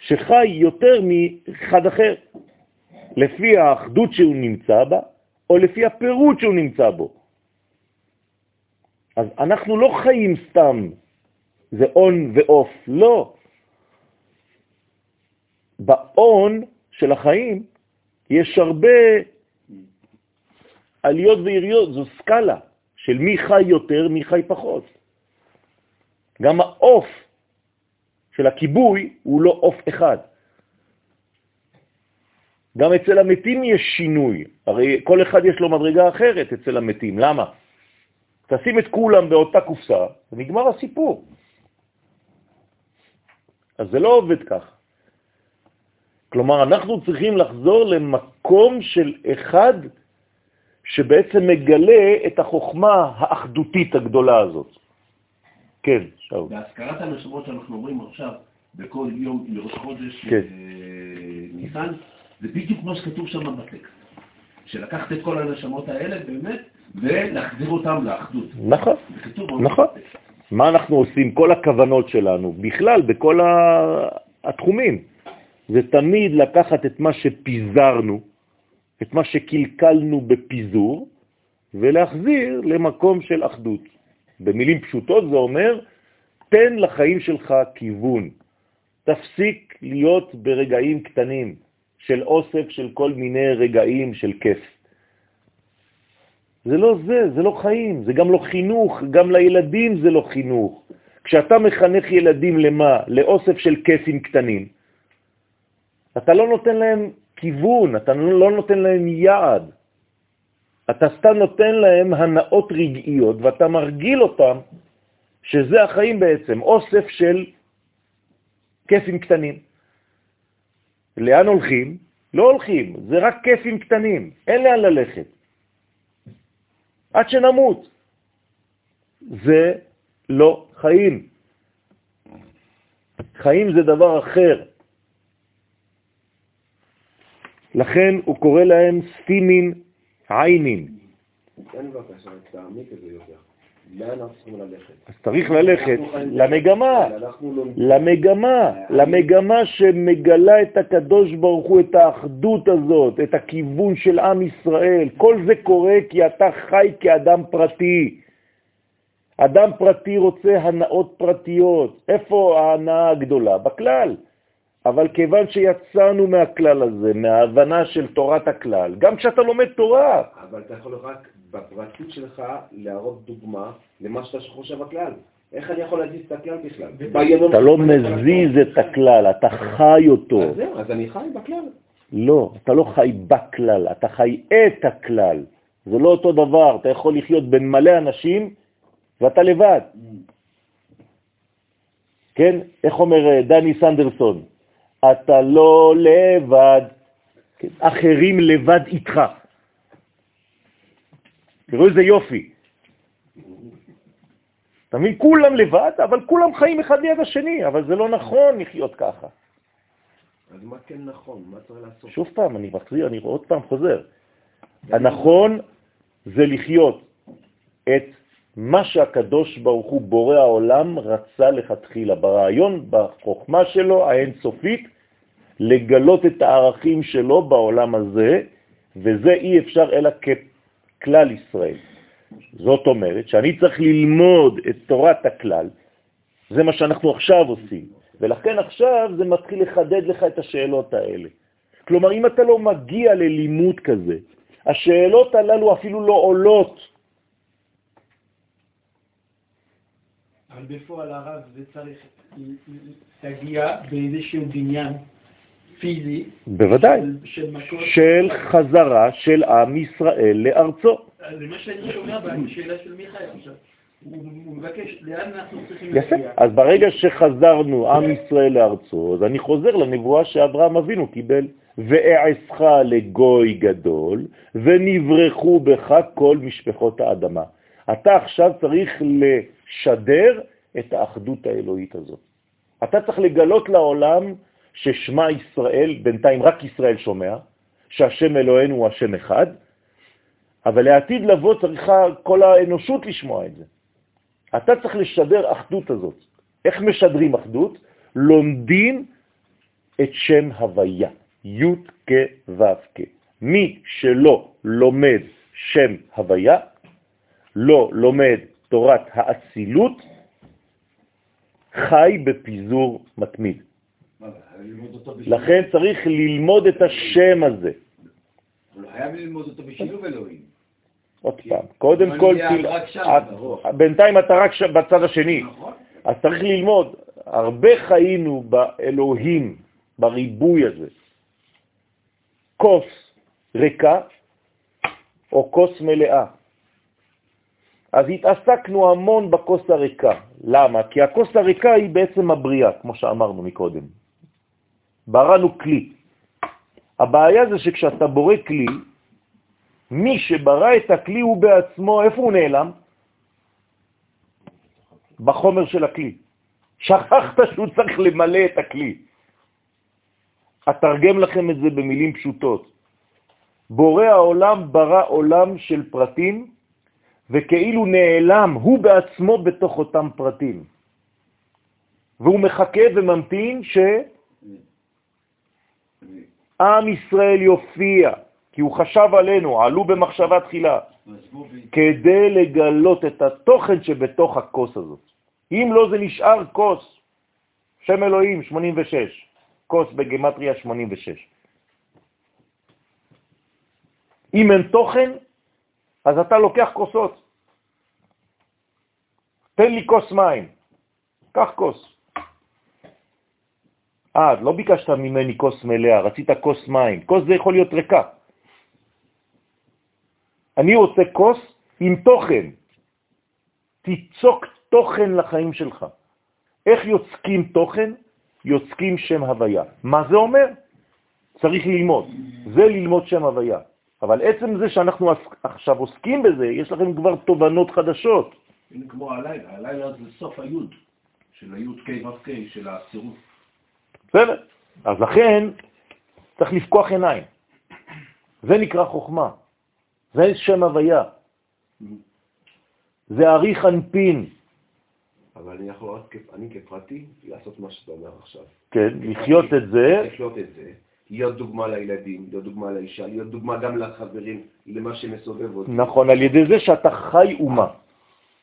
שחי יותר מאחד אחר, לפי האחדות שהוא נמצא בה, או לפי הפירוט שהוא נמצא בו. אז אנחנו לא חיים סתם, זה און ואוף, לא. באון של החיים יש הרבה עליות ויריות, זו סקאלה של מי חי יותר, מי חי פחות. גם האוף של הכיבוי הוא לא אוף אחד. גם אצל המתים יש שינוי, הרי כל אחד יש לו מדרגה אחרת אצל המתים, למה? תשים את כולם באותה קופסה, ונגמר הסיפור. אז זה לא עובד כך. כלומר, אנחנו צריכים לחזור למקום של אחד שבעצם מגלה את החוכמה האחדותית הגדולה הזאת. כן, שאול. בהזכרת הנשמות שאנחנו אומרים עכשיו, בכל יום לראש חודש כן. אה, ניסן, זה בדיוק מה שכתוב שם בטקסט. שלקחת את כל הנשמות האלה באמת, ולהחזיר אותם לאחדות. נכון, נכון. בטקסט. מה אנחנו עושים? כל הכוונות שלנו, בכלל, בכל ה- התחומים, זה תמיד לקחת את מה שפיזרנו, את מה שקלקלנו בפיזור, ולהחזיר למקום של אחדות. במילים פשוטות זה אומר, תן לחיים שלך כיוון. תפסיק להיות ברגעים קטנים של אוסף של כל מיני רגעים של כיף. זה לא זה, זה לא חיים, זה גם לא חינוך, גם לילדים זה לא חינוך. כשאתה מחנך ילדים למה? לאוסף של כיפים קטנים. אתה לא נותן להם כיוון, אתה לא נותן להם יעד. אתה סתם נותן להם הנאות רגעיות, ואתה מרגיל אותם שזה החיים בעצם, אוסף של כיפים קטנים. לאן הולכים? לא הולכים, זה רק כיפים קטנים, אין לאן ללכת. עד שנמות. זה לא חיים. חיים זה דבר אחר. לכן הוא קורא להם סטימין עיינין. אז צריך ללכת למגמה, לומדים. למגמה, למגמה שמגלה את הקדוש ברוך הוא, את האחדות הזאת, את הכיוון של עם ישראל. כל זה קורה כי אתה חי כאדם פרטי. אדם פרטי רוצה הנאות פרטיות. איפה ההנאה הגדולה? בכלל. אבל כיוון שיצאנו מהכלל הזה, מההבנה של תורת הכלל, גם כשאתה לומד תורה, אבל אתה יכול רק בפרטיות שלך להראות דוגמה למה שאתה חושב הכלל. איך אני יכול להזיז את הכלל בכלל? אתה לא מזיז את הכלל, אתה חי אותו. אז זהו, אז אני חי בכלל. לא, אתה לא חי בכלל, אתה חי את הכלל. זה לא אותו דבר, אתה יכול לחיות בין מלא אנשים ואתה לבד. כן? איך אומר אה, דני סנדרסון? אתה לא לבד? אחרים לבד איתך. תראו איזה יופי. אתה מבין? כולם לבד, אבל כולם חיים אחד ליד השני, אבל זה לא נכון לחיות ככה. אז מה כן נכון? מה צריך לעשות? שוב פעם, אני מחזיר, אני עוד פעם חוזר. הנכון זה לחיות את מה שהקדוש ברוך הוא בורא העולם רצה לכתחילה, ברעיון, בחוכמה שלו האינסופית, לגלות את הערכים שלו בעולם הזה, וזה אי אפשר אלא ככלל ישראל. זאת אומרת שאני צריך ללמוד את תורת הכלל, זה מה שאנחנו עכשיו עושים, ולכן עכשיו זה מתחיל לחדד לך את השאלות האלה. כלומר, אם אתה לא מגיע ללימוד כזה, השאלות הללו אפילו לא עולות. אבל בפועל הרב זה צריך להגיע באיזשהו בניין פיזי. בוודאי, של, של, של חזרה של עם ישראל לארצו. זה מה שאני שומע בשאלה של מיכאל עכשיו. הוא מבקש, לאן אנחנו צריכים יפה. להגיע? אז ברגע שחזרנו עם ישראל לארצו, אז אני חוזר לנבואה שאברהם אבינו קיבל. ואעשך לגוי גדול, ונברחו בך כל משפחות האדמה. אתה עכשיו צריך לשדר את האחדות האלוהית הזאת. אתה צריך לגלות לעולם ששמה ישראל, בינתיים רק ישראל שומע, שהשם אלוהינו הוא השם אחד, אבל לעתיד לבוא צריכה כל האנושות לשמוע את זה. אתה צריך לשדר אחדות הזאת. איך משדרים אחדות? לומדים את שם הוויה. י' כ' ו' כ'. מי שלא לומד שם הוויה, לא לומד תורת האצילות, חי בפיזור מתמיד. לכן צריך ללמוד את השם הזה. הוא חייב ללמוד אותו בשילוב אלוהים. עוד פעם, קודם כל, בינתיים אתה רק בצד השני. נכון. אז צריך ללמוד. הרבה חיינו באלוהים, בריבוי הזה. כוס ריקה או כוס מלאה. אז התעסקנו המון בכוס הריקה. למה? כי הכוס הריקה היא בעצם הבריאה, כמו שאמרנו מקודם. בראנו כלי. הבעיה זה שכשאתה בורא כלי, מי שברא את הכלי הוא בעצמו, איפה הוא נעלם? בחומר של הכלי. שכחת שהוא צריך למלא את הכלי. אתרגם לכם את זה במילים פשוטות. בורא העולם ברא עולם של פרטים, וכאילו נעלם הוא בעצמו בתוך אותם פרטים. והוא מחכה וממתין שעם ישראל יופיע, כי הוא חשב עלינו, עלו במחשבה תחילה, כדי לגלות את התוכן שבתוך הכוס הזאת. אם לא, זה נשאר כוס. שם אלוהים, 86. כוס בגמטריה 86. אם אין תוכן, אז אתה לוקח כוסות. תן לי כוס מים, קח כוס. אה, לא ביקשת ממני כוס מלאה, רצית כוס מים. כוס זה יכול להיות ריקה. אני רוצה כוס עם תוכן. תיצוק תוכן לחיים שלך. איך יוצקים תוכן? יוצקים שם הוויה. מה זה אומר? צריך ללמוד. זה ללמוד שם הוויה. אבל עצם זה שאנחנו עכשיו עוסקים בזה, יש לכם כבר תובנות חדשות. הנה כמו הלילה, הלילה זה סוף היוד, של היוד K ו' K, של הסירוף. בסדר. אז לכן צריך לפקוח עיניים. זה נקרא חוכמה. זה שם הוויה. זה אריך אנפין. אבל אני יכול רק, אני כפרטי, לעשות מה שאתה אומר עכשיו. כן, לחיות את זה. לחיות את זה. להיות דוגמה לילדים, להיות דוגמה לאישה, להיות דוגמה גם לחברים, למה שמסובב אותי. נכון, על ידי זה שאתה חי אומה.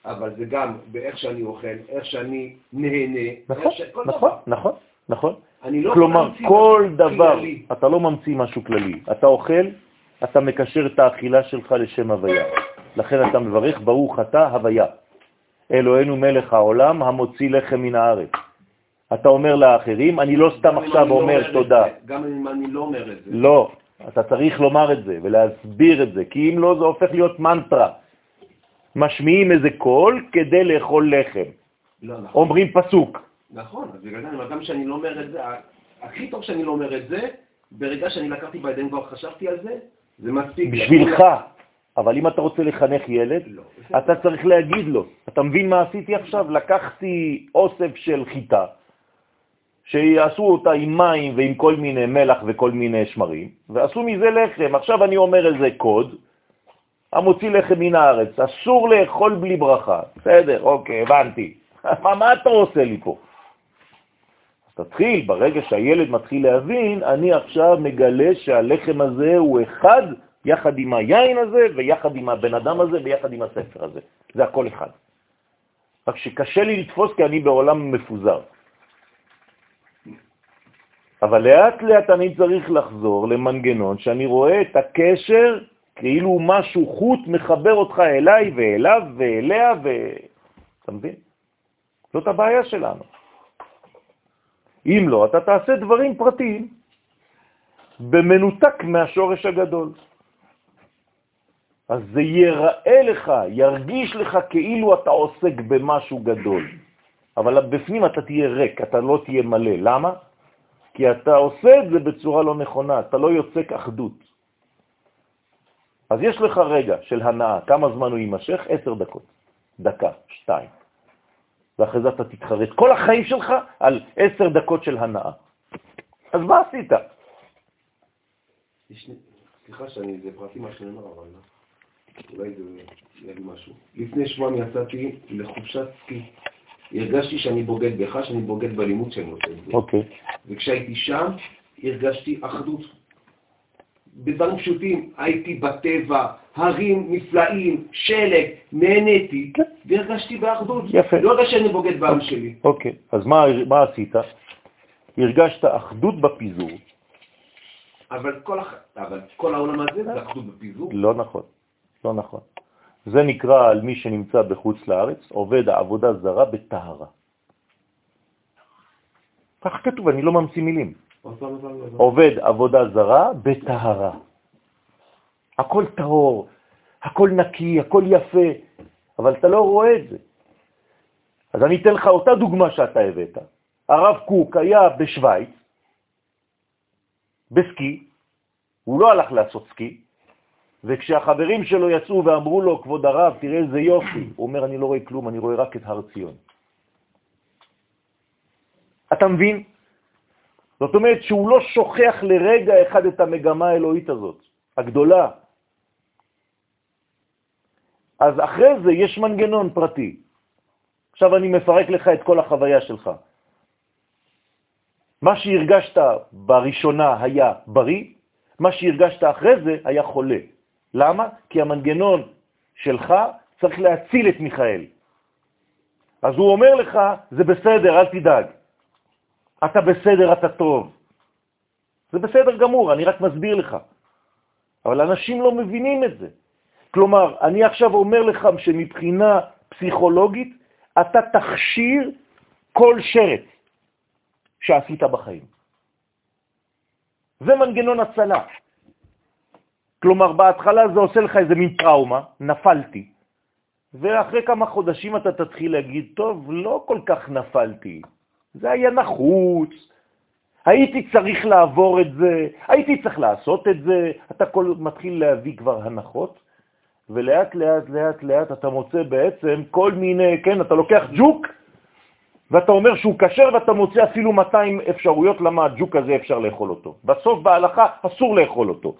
אבל זה גם באיך שאני אוכל, איך שאני נהנה. נכון. נכון, נכון, נכון. אני לא כלומר, כל דבר, כללי. אתה לא ממציא משהו כללי. אתה אוכל, אתה מקשר את האכילה שלך לשם הוויה. לכן אתה מברך, ברוך אתה הוויה. אלוהינו מלך העולם המוציא לחם מן הארץ. אתה אומר לאחרים, אני לא סתם עכשיו לא אומר את תודה. זה, גם אם אני לא אומר את זה. לא, אתה צריך לומר את זה ולהסביר את זה, כי אם לא זה הופך להיות מנטרה. משמיעים איזה קול כדי לאכול לחם. לא, נכון. אומרים פסוק. נכון, אז בגלל זה אני אומר, גם שאני לא אומר את זה, הכי טוב שאני לא אומר את זה, ברגע שאני לקחתי בידיים כבר חשבתי על זה, זה מספיק. בשבילך. אבל אם אתה רוצה לחנך ילד, לא, אתה צריך להגיד לו. אתה מבין מה עשיתי עכשיו? לקחתי אוסף של חיטה, שיעשו אותה עם מים ועם כל מיני מלח וכל מיני שמרים, ועשו מזה לחם. עכשיו אני אומר איזה קוד, המוציא לחם מן הארץ, אסור לאכול בלי ברכה. בסדר, אוקיי, הבנתי. מה, מה אתה עושה לי פה? תתחיל, ברגע שהילד מתחיל להבין, אני עכשיו מגלה שהלחם הזה הוא אחד יחד עם היין הזה, ויחד עם הבן אדם הזה, ויחד עם הספר הזה. זה הכל אחד. רק שקשה לי לתפוס כי אני בעולם מפוזר. אבל לאט לאט אני צריך לחזור למנגנון שאני רואה את הקשר כאילו משהו חוט מחבר אותך אליי ואליו ואליה ו... אתה מבין? זאת הבעיה שלנו. אם לא, אתה תעשה דברים פרטיים במנותק מהשורש הגדול. אז זה ייראה לך, ירגיש לך כאילו אתה עוסק במשהו גדול. אבל בפנים אתה תהיה ריק, אתה לא תהיה מלא. למה? כי אתה עושה את זה בצורה לא נכונה, אתה לא יוצק אחדות. אז יש לך רגע של הנאה, כמה זמן הוא יימשך? עשר דקות, דקה, שתיים. ואחרי זה אתה תתחרט כל החיים שלך על עשר דקות של הנאה. אז מה עשית? סליחה שאני, זה פרטי מה שנאמר, אבל אולי זה יגיד משהו. לפני שבועם יצאתי לחופשת סקי. הרגשתי שאני בוגד בך, שאני בוגד בלימוד שאני עושה את זה. אוקיי. וכשהייתי שם, הרגשתי אחדות. בדברים פשוטים, הייתי בטבע, הרים נפלאים, שלג, נהניתי, והרגשתי באחדות. יפה. לא הרגשתי שאני בוגד בעם שלי. אוקיי, אז מה, מה עשית? הרגשת אחדות בפיזור. אבל כל. אבל כל העולם הזה זה אחדות בפיזור. לא נכון, לא נכון. זה נקרא על מי שנמצא בחוץ לארץ, עובד העבודה זרה בטהרה. כך כתוב, אני לא ממציא מילים. עובד עבודה זרה בטהרה. הכל טהור, הכל נקי, הכל יפה, אבל אתה לא רואה את זה. אז אני אתן לך אותה דוגמה שאתה הבאת. הרב קוק היה בשוויץ, בסקי, הוא לא הלך לעשות סקי, וכשהחברים שלו יצאו ואמרו לו, כבוד הרב, תראה איזה יופי, הוא אומר, אני לא רואה כלום, אני רואה רק את הר ציון. אתה מבין? זאת אומרת שהוא לא שוכח לרגע אחד את המגמה האלוהית הזאת, הגדולה. אז אחרי זה יש מנגנון פרטי. עכשיו אני מפרק לך את כל החוויה שלך. מה שהרגשת בראשונה היה בריא, מה שהרגשת אחרי זה היה חולה. למה? כי המנגנון שלך צריך להציל את מיכאל. אז הוא אומר לך, זה בסדר, אל תדאג. אתה בסדר, אתה טוב. זה בסדר גמור, אני רק מסביר לך. אבל אנשים לא מבינים את זה. כלומר, אני עכשיו אומר לך שמבחינה פסיכולוגית, אתה תכשיר כל שרץ שעשית בחיים. זה מנגנון הצלה. כלומר, בהתחלה זה עושה לך איזה מין טראומה, נפלתי, ואחרי כמה חודשים אתה תתחיל להגיד, טוב, לא כל כך נפלתי, זה היה נחוץ, הייתי צריך לעבור את זה, הייתי צריך לעשות את זה, אתה כל, מתחיל להביא כבר הנחות, ולאט לאט לאט לאט אתה מוצא בעצם כל מיני, כן, אתה לוקח ג'וק, ואתה אומר שהוא קשר ואתה מוצא אפילו 200 אפשרויות למה הג'וק הזה אפשר לאכול אותו. בסוף בהלכה אסור לאכול אותו.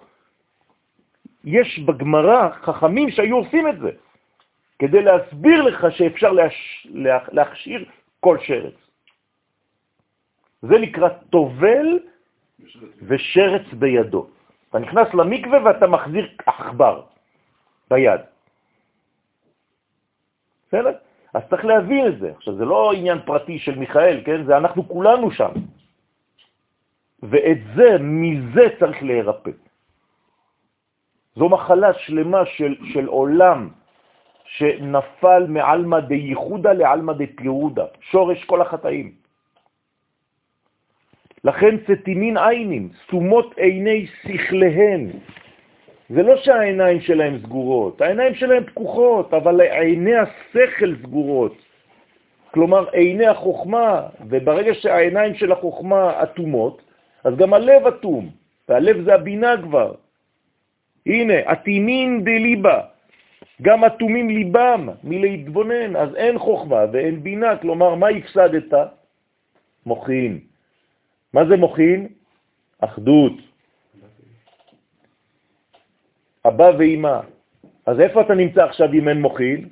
יש בגמרא חכמים שהיו עושים את זה, כדי להסביר לך שאפשר להש... להכשיר כל שרץ. זה נקרא טובל ושרץ בידו. אתה נכנס למקווה ואתה מחזיר עכבר ביד. בסדר? אז צריך להבין את זה. עכשיו, זה לא עניין פרטי של מיכאל, כן? זה אנחנו כולנו שם. ואת זה, מזה צריך להירפא. זו מחלה שלמה של, של עולם שנפל מעלמא דייחודה לעלמא דפירודה, שורש כל החטאים. לכן צטימין עינים, סתומות עיני שכליהן. זה לא שהעיניים שלהם סגורות, העיניים שלהם פקוחות, אבל עיני השכל סגורות. כלומר, עיני החוכמה, וברגע שהעיניים של החוכמה אטומות, אז גם הלב אטום, והלב זה הבינה כבר. הנה, אטימין דליבה, גם אטומים ליבם מלהתבונן, אז אין חוכמה ואין בינה, כלומר, מה הפסדת? מוחין. מה זה מוחין? אחדות. אבא ואמא. אז איפה אתה נמצא עכשיו אם אין מוכין?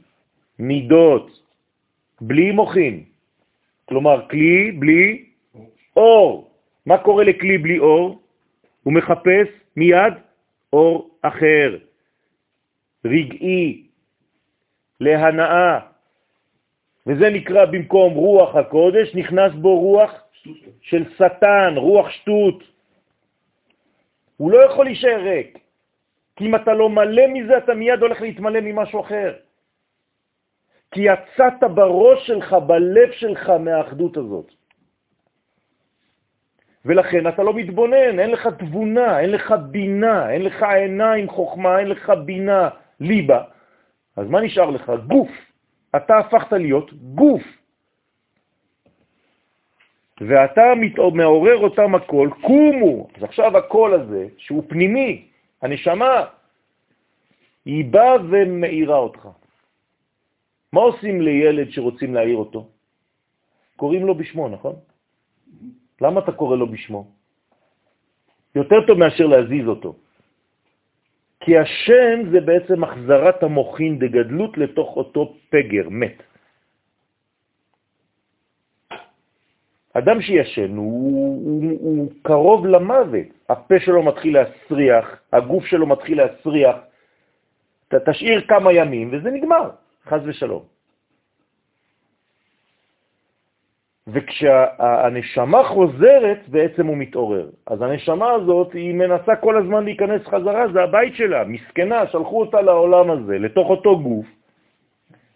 מידות, בלי מוכין. כלומר, כלי בלי אור. מה קורה לכלי בלי אור? הוא מחפש מיד אור אחר, רגעי, להנאה, וזה נקרא במקום רוח הקודש, נכנס בו רוח של שטן, רוח שטות. הוא לא יכול להישאר ריק, כי אם אתה לא מלא מזה, אתה מיד הולך להתמלא ממשהו אחר. כי יצאת בראש שלך, בלב שלך, מהאחדות הזאת. ולכן אתה לא מתבונן, אין לך תבונה, אין לך בינה, אין לך עיניים חוכמה, אין לך בינה, ליבה. אז מה נשאר לך? גוף. אתה הפכת להיות גוף. ואתה מעורר אותם הכל, קומו. אז עכשיו הקול הזה, שהוא פנימי, הנשמה, היא באה ומאירה אותך. מה עושים לילד שרוצים להעיר אותו? קוראים לו בשמו, נכון? למה אתה קורא לו בשמו? יותר טוב מאשר להזיז אותו. כי השם זה בעצם החזרת המוחין דגדלות לתוך אותו פגר, מת. אדם שישן הוא, הוא, הוא קרוב למוות, הפה שלו מתחיל להסריח, הגוף שלו מתחיל להסריח, אתה תשאיר כמה ימים וזה נגמר, חז ושלום. וכשהנשמה חוזרת, בעצם הוא מתעורר. אז הנשמה הזאת, היא מנסה כל הזמן להיכנס חזרה, זה הבית שלה, מסכנה, שלחו אותה לעולם הזה, לתוך אותו גוף.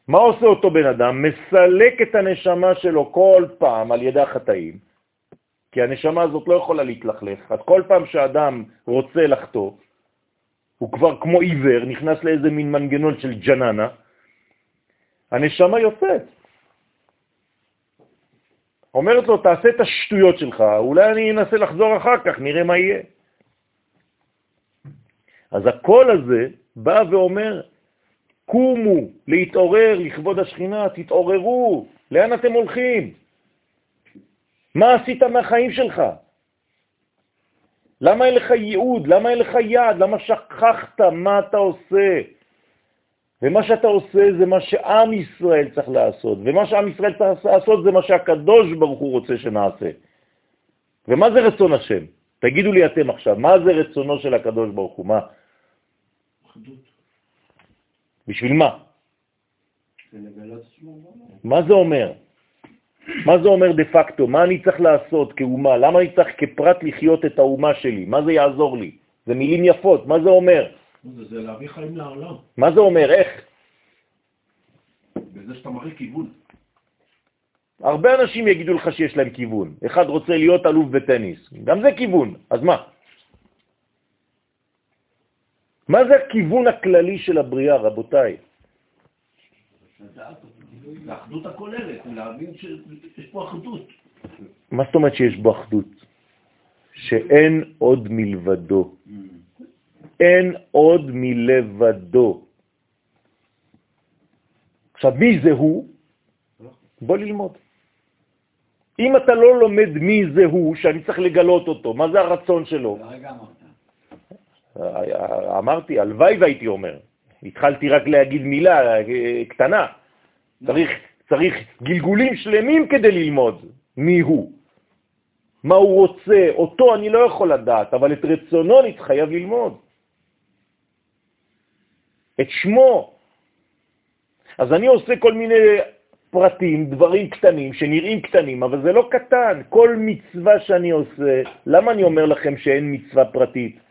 מה עושה אותו בן אדם? מסלק את הנשמה שלו כל פעם על ידי החטאים, כי הנשמה הזאת לא יכולה להתלכלך. אז כל פעם שאדם רוצה לחטוא, הוא כבר כמו עיוור, נכנס לאיזה מין מנגנון של ג'ננה, הנשמה יוצאת. אומרת לו, תעשה את השטויות שלך, אולי אני אנסה לחזור אחר כך, נראה מה יהיה. אז הקול הזה בא ואומר, קומו להתעורר לכבוד השכינה, תתעוררו, לאן אתם הולכים? מה עשית מהחיים שלך? למה אין לך ייעוד? למה אין לך יעד? למה שכחת מה אתה עושה? ומה שאתה עושה זה מה שעם ישראל צריך לעשות, ומה שעם ישראל צריך לעשות זה מה שהקדוש ברוך הוא רוצה שנעשה. ומה זה רצון השם? תגידו לי אתם עכשיו, מה זה רצונו של הקדוש ברוך הוא? מה? אחדות. בשביל מה? מה זה אומר? מה זה אומר דה פקטו? מה אני צריך לעשות כאומה? למה אני צריך כפרט לחיות את האומה שלי? מה זה יעזור לי? זה מילים יפות, מה זה אומר? זה להביא חיים לעולם. מה זה אומר? איך? בזה שאתה מראה כיוון. הרבה אנשים יגידו לך שיש להם כיוון. אחד רוצה להיות אלוף בטניס, גם זה כיוון, אז מה? מה זה הכיוון הכללי של הבריאה, רבותיי? האחדות הכוללת, להבין שיש פה אחדות. מה זאת אומרת שיש בו אחדות? שאין עוד מלבדו. אין עוד מלבדו. עכשיו, מי זה הוא? בוא ללמוד. אם אתה לא לומד מי זה הוא, שאני צריך לגלות אותו, מה זה הרצון שלו? אמרתי, הלוואי והייתי אומר. התחלתי רק להגיד מילה אה, קטנה. צריך, צריך גלגולים שלמים כדי ללמוד מי הוא. מה הוא רוצה, אותו אני לא יכול לדעת, אבל את רצונו אני חייב ללמוד. את שמו. אז אני עושה כל מיני פרטים, דברים קטנים, שנראים קטנים, אבל זה לא קטן. כל מצווה שאני עושה, למה אני אומר לכם שאין מצווה פרטית?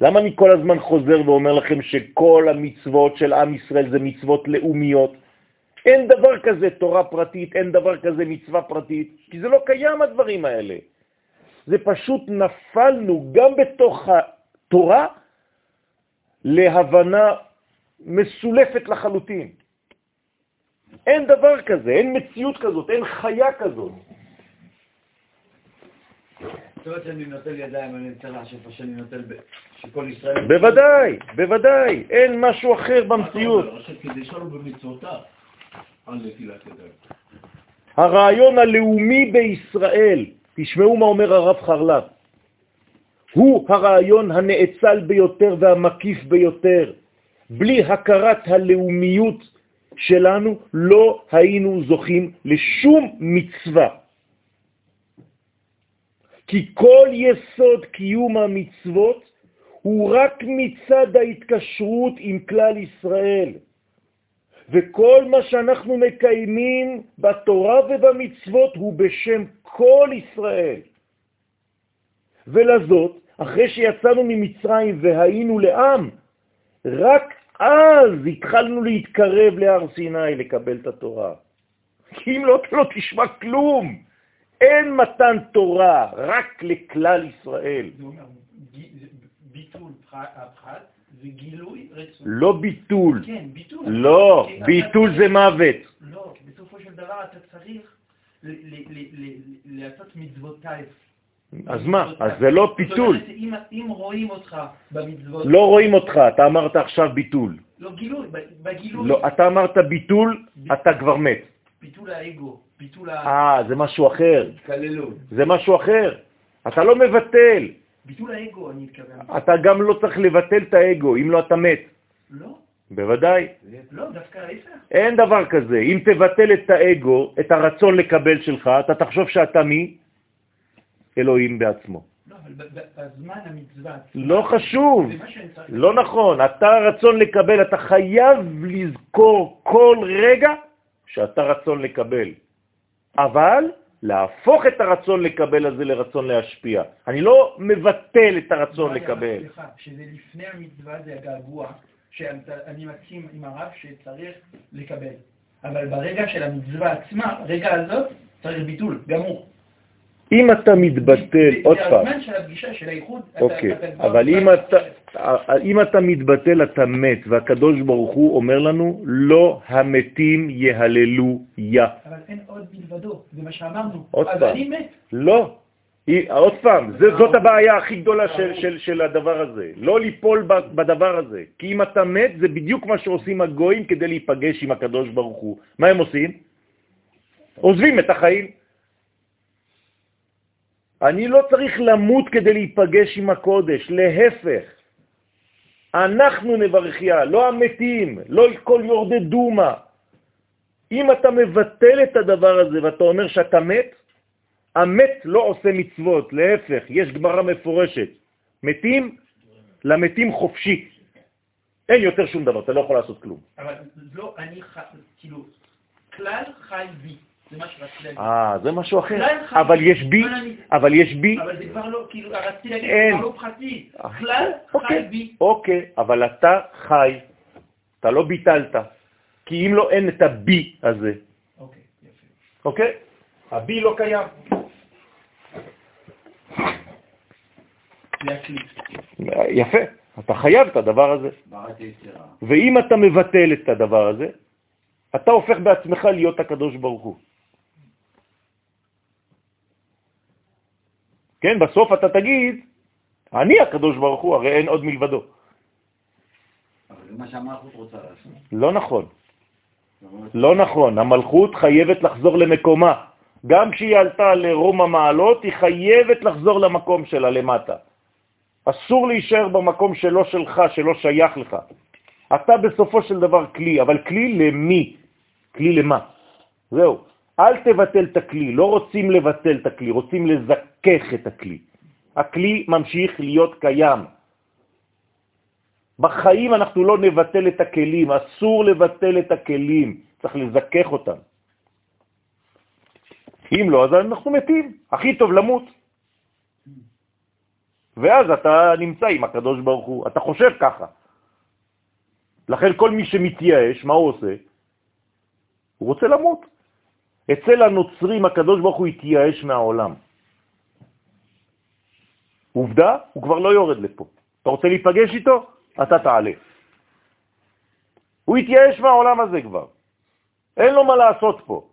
למה אני כל הזמן חוזר ואומר לכם שכל המצוות של עם ישראל זה מצוות לאומיות? אין דבר כזה תורה פרטית, אין דבר כזה מצווה פרטית, כי זה לא קיים הדברים האלה. זה פשוט נפלנו גם בתוך התורה להבנה מסולפת לחלוטין. אין דבר כזה, אין מציאות כזאת, אין חיה כזאת. שאני נוטל ידיים, אני צריך לאשף שאני נוטל, שכל ישראל... בוודאי, בוודאי, אין משהו אחר במציאות. הרעיון הלאומי בישראל, תשמעו מה אומר הרב חרל"פ, הוא הרעיון הנאצל ביותר והמקיף ביותר. בלי הכרת הלאומיות שלנו לא היינו זוכים לשום מצווה. כי כל יסוד קיום המצוות הוא רק מצד ההתקשרות עם כלל ישראל. וכל מה שאנחנו מקיימים בתורה ובמצוות הוא בשם כל ישראל. ולזאת, אחרי שיצאנו ממצרים והיינו לעם, רק אז התחלנו להתקרב להר סיני לקבל את התורה. כי אם לא, אתה לא תשמע כלום. אין מתן תורה, רק לכלל ישראל. זה אומר, ביטול הפחת וגילוי רצון. לא ביטול. כן, ביטול. לא, ביטול זה מוות. לא, בסופו של דבר אתה צריך לעשות מצוותיי. אז מה? אז זה לא אומרת, אם- רואים אותך במצוות... לא רואים אותך, אתה אמרת עכשיו ביטול. לא, גילוי, בגילוי. לא, אתה אמרת ביטול, אתה כבר מת. ביטול האגו, ביטול ה... אה, זה משהו אחר. התקללות. זה משהו אחר. אתה לא מבטל. ביטול האגו, אני מתכוון. אתה גם לא צריך לבטל את האגו, אם לא אתה מת. לא, בוודאי. לא, דווקא ההפך. אין דבר כזה. אם תבטל את האגו, את הרצון לקבל שלך, אתה תחשוב שאתה מי? אלוהים בעצמו. לא, אבל בזמן המצווה... עצמה, לא חשוב. לא נכון. אתה רצון לקבל, אתה חייב לזכור כל רגע שאתה רצון לקבל. אבל להפוך את הרצון לקבל הזה לרצון להשפיע. אני לא מבטל את הרצון לקבל. סליחה, שזה לפני המצווה זה הגעגוע, שאני מסכים עם הרב שצריך לקבל. אבל ברגע של המצווה עצמה, רגע הזאת, צריך ביטול, גמור. אם אתה מתבטל, זה- עוד זה פעם, הזמן של הפגישה, של האיחוד. אוקיי, אבל אם אתה, אם אתה מתבטל אתה מת, והקדוש ברוך הוא אומר לנו, לא המתים יהללו יא. אבל אין עוד מלבדו, זה מה שאמרנו. עוד אז פעם. אני מת. לא. עוד פעם, זה, זאת הבעיה הכי גדולה של, של, של הדבר הזה. לא ליפול בדבר הזה. כי אם אתה מת, זה בדיוק מה שעושים הגויים כדי להיפגש עם הקדוש ברוך הוא. מה הם עושים? עוזבים את החיים. אני לא צריך למות כדי להיפגש עם הקודש, להפך. אנחנו נברכיה, לא המתים, לא כל יורדי דומה. אם אתה מבטל את הדבר הזה ואתה אומר שאתה מת, המת לא עושה מצוות, להפך, יש גמרא מפורשת. מתים, למתים חופשי. אין יותר שום דבר, אתה לא יכול לעשות כלום. אבל לא, אני חי, כאילו, כלל חי בי. אה, זה משהו אחר. חי אבל יש בי, אבל יש בי, אבל זה כבר לא, כאילו, רציתי להגיד. זה כבר לא פרטי. כלל חי אוקיי, בי. אוקיי, אבל אתה חי, אתה לא ביטלת, כי אם לא אין את הבי הזה, אוקיי, יפה. אוקיי? הבי לא קיים. יפה, אתה חייב את הדבר הזה. ואם אתה מבטל את הדבר הזה, אתה הופך בעצמך להיות הקדוש ברוך הוא. כן, בסוף אתה תגיד, אני הקדוש ברוך הוא, הרי אין עוד מלבדו. אבל זה מה שהמלכות רוצה לעשות. לא נכון, לא נכון. המלכות חייבת לחזור למקומה. גם כשהיא עלתה לרום המעלות, היא חייבת לחזור למקום שלה למטה. אסור להישאר במקום שלא שלך, שלא שייך לך. אתה בסופו של דבר כלי, אבל כלי למי? כלי למה? זהו. אל תבטל את הכלי, לא רוצים לבטל את הכלי, רוצים לזכך את הכלי. הכלי ממשיך להיות קיים. בחיים אנחנו לא נבטל את הכלים, אסור לבטל את הכלים, צריך לזכך אותם. אם לא, אז אנחנו מתים. הכי טוב למות. ואז אתה נמצא עם הקדוש ברוך הוא, אתה חושב ככה. לכן כל מי שמתייאש, מה הוא עושה? הוא רוצה למות. אצל הנוצרים הקדוש ברוך הוא התייאש מהעולם. עובדה, הוא כבר לא יורד לפה. אתה רוצה להיפגש איתו? אתה תעלה. הוא התייאש מהעולם הזה כבר. אין לו מה לעשות פה.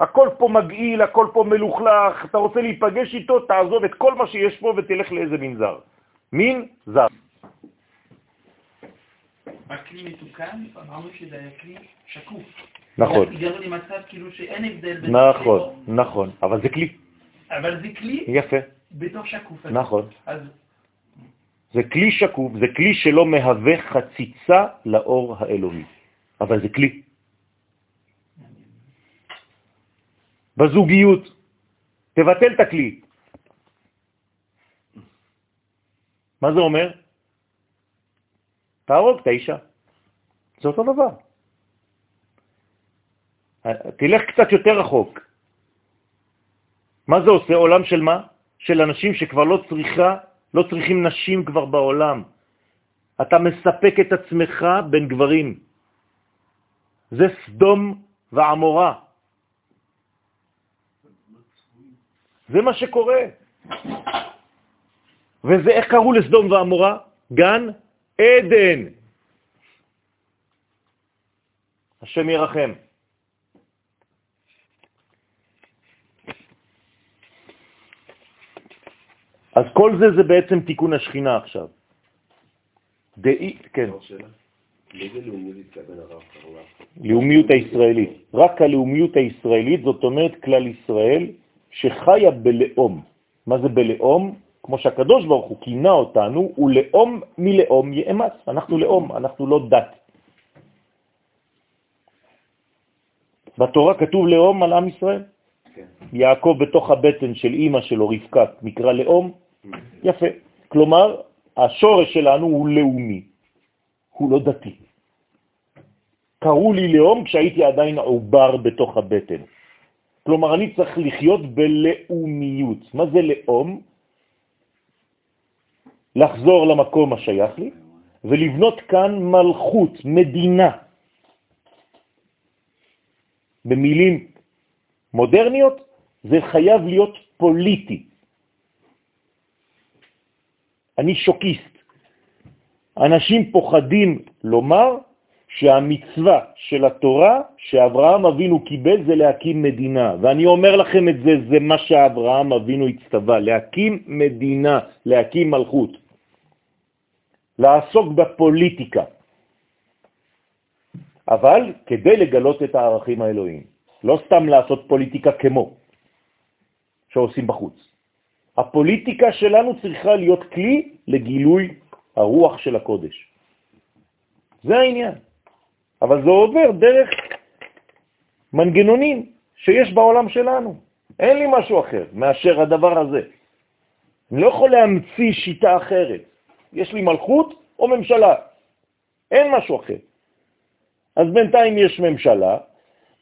הכל פה מגעיל, הכל פה מלוכלך, אתה רוצה להיפגש איתו, תעזוב את כל מה שיש פה ותלך לאיזה מנזר. מין זר. הכלי מתוקן, אמרנו שזה היה כלי שקוף. נכון. הגענו למצב כאילו שאין הבדל בין... נכון, נכון, אבל זה כלי. אבל זה כלי יפה, בתוך שקוף. נכון. אז זה כלי שקוף, זה כלי שלא מהווה חציצה לאור האלוהי, אבל זה כלי. בזוגיות, תבטל את הכלי. מה זה אומר? תהרוג את האישה. זה אותו דבר. תלך קצת יותר רחוק. מה זה עושה? עולם של מה? של אנשים שכבר לא צריכה, לא צריכים נשים כבר בעולם. אתה מספק את עצמך בין גברים. זה סדום ועמורה. זה מה שקורה. וזה, איך קראו לסדום ועמורה? גן עדן. השם ירחם. אז כל זה זה בעצם תיקון השכינה עכשיו. דאי, כן. לאומיות הישראלית. רק הלאומיות הישראלית, זאת אומרת כלל ישראל, שחיה בלאום. מה זה בלאום? כמו שהקדוש ברוך הוא כינה אותנו, הוא לאום מלאום יאמץ. אנחנו לאום, אנחנו לא דת. בתורה כתוב לאום על עם ישראל. כן. יעקב בתוך הבטן של אימא שלו, רבקה, נקרא לאום. יפה. כלומר, השורש שלנו הוא לאומי, הוא לא דתי. קראו לי לאום כשהייתי עדיין עובר בתוך הבטן. כלומר, אני צריך לחיות בלאומיות. מה זה לאום? לחזור למקום השייך לי ולבנות כאן מלכות, מדינה. במילים מודרניות זה חייב להיות פוליטי. אני שוקיסט. אנשים פוחדים לומר שהמצווה של התורה שאברהם אבינו קיבל זה להקים מדינה. ואני אומר לכם את זה, זה מה שאברהם אבינו הצטווה, להקים מדינה, להקים מלכות. לעסוק בפוליטיקה. אבל כדי לגלות את הערכים האלוהיים, לא סתם לעשות פוליטיקה כמו שעושים בחוץ. הפוליטיקה שלנו צריכה להיות כלי לגילוי הרוח של הקודש. זה העניין. אבל זה עובר דרך מנגנונים שיש בעולם שלנו. אין לי משהו אחר מאשר הדבר הזה. אני לא יכול להמציא שיטה אחרת. יש לי מלכות או ממשלה. אין משהו אחר. אז בינתיים יש ממשלה,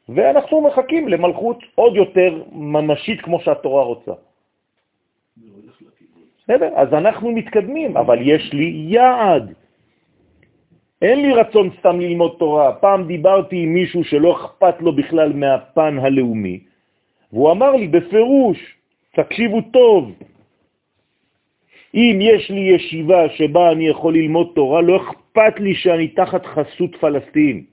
ואנחנו מחכים למלכות עוד יותר ממשית כמו שהתורה רוצה. בסדר? אז אנחנו מתקדמים, אבל יש לי יעד. אין לי רצון סתם ללמוד תורה. פעם דיברתי עם מישהו שלא אכפת לו בכלל מהפן הלאומי, והוא אמר לי בפירוש, תקשיבו טוב, אם יש לי ישיבה שבה אני יכול ללמוד תורה, לא אכפת לי שאני תחת חסות פלסטין.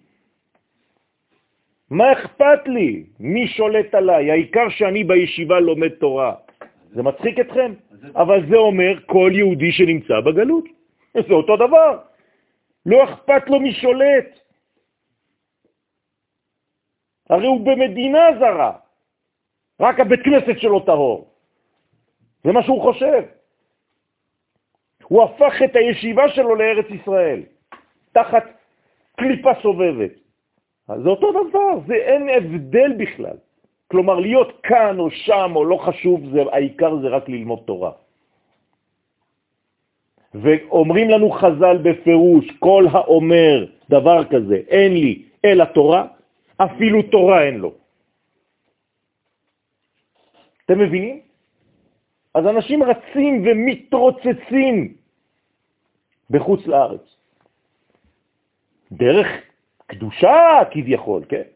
מה אכפת לי? מי שולט עליי? העיקר שאני בישיבה לומד תורה. זה מצחיק אתכם? אבל זה אומר כל יהודי שנמצא בגלות. זה אותו דבר. לא אכפת לו מי שולט. הרי הוא במדינה זרה. רק הבית כנסת שלו טהור. זה מה שהוא חושב. הוא הפך את הישיבה שלו לארץ ישראל, תחת קליפה סובבת. אז זה אותו דבר, זה אין הבדל בכלל. כלומר, להיות כאן או שם או לא חשוב, זה, העיקר זה רק ללמוד תורה. ואומרים לנו חז"ל בפירוש, כל האומר דבר כזה, אין לי אלא תורה, אפילו תורה אין לו. אתם מבינים? אז אנשים רצים ומתרוצצים בחוץ לארץ. דרך קדושה כביכול, כן?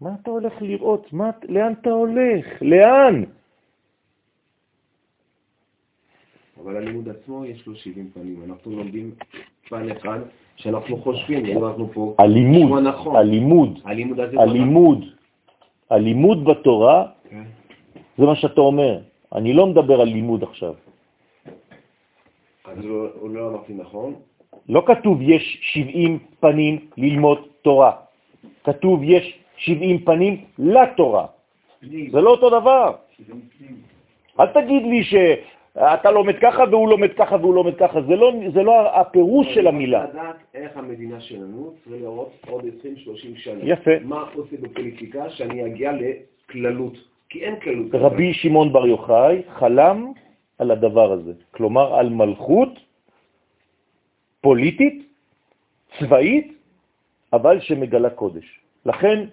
מה אתה הולך לראות? מה, לאן אתה הולך? לאן? אבל הלימוד עצמו יש לו 70 פנים. אנחנו לומדים פן אחד שאנחנו חושבים, אנחנו פה... הלימוד, נכון. הלימוד, הלימוד, הלימוד, הלימוד בתורה, כן. זה מה שאתה אומר. אני לא מדבר על לימוד עכשיו. אז הוא לא, לא אמרתי נכון. לא כתוב יש 70 פנים ללמוד תורה. כתוב יש 70 פנים לתורה. זה לא אותו דבר. אל תגיד לי ש... אתה לומד ככה והוא לומד ככה והוא לומד ככה, זה לא, זה לא הפירוש של המילה. לדעת איך המדינה שלנו צריך לראות עוד 20-30 שנה. יפה. מה עושה בפוליטיקה שאני אגיע לכללות. כי אין כללות. רבי שמעון בר יוחאי חלם על הדבר הזה, כלומר על מלכות פוליטית, צבאית, אבל שמגלה קודש. לכן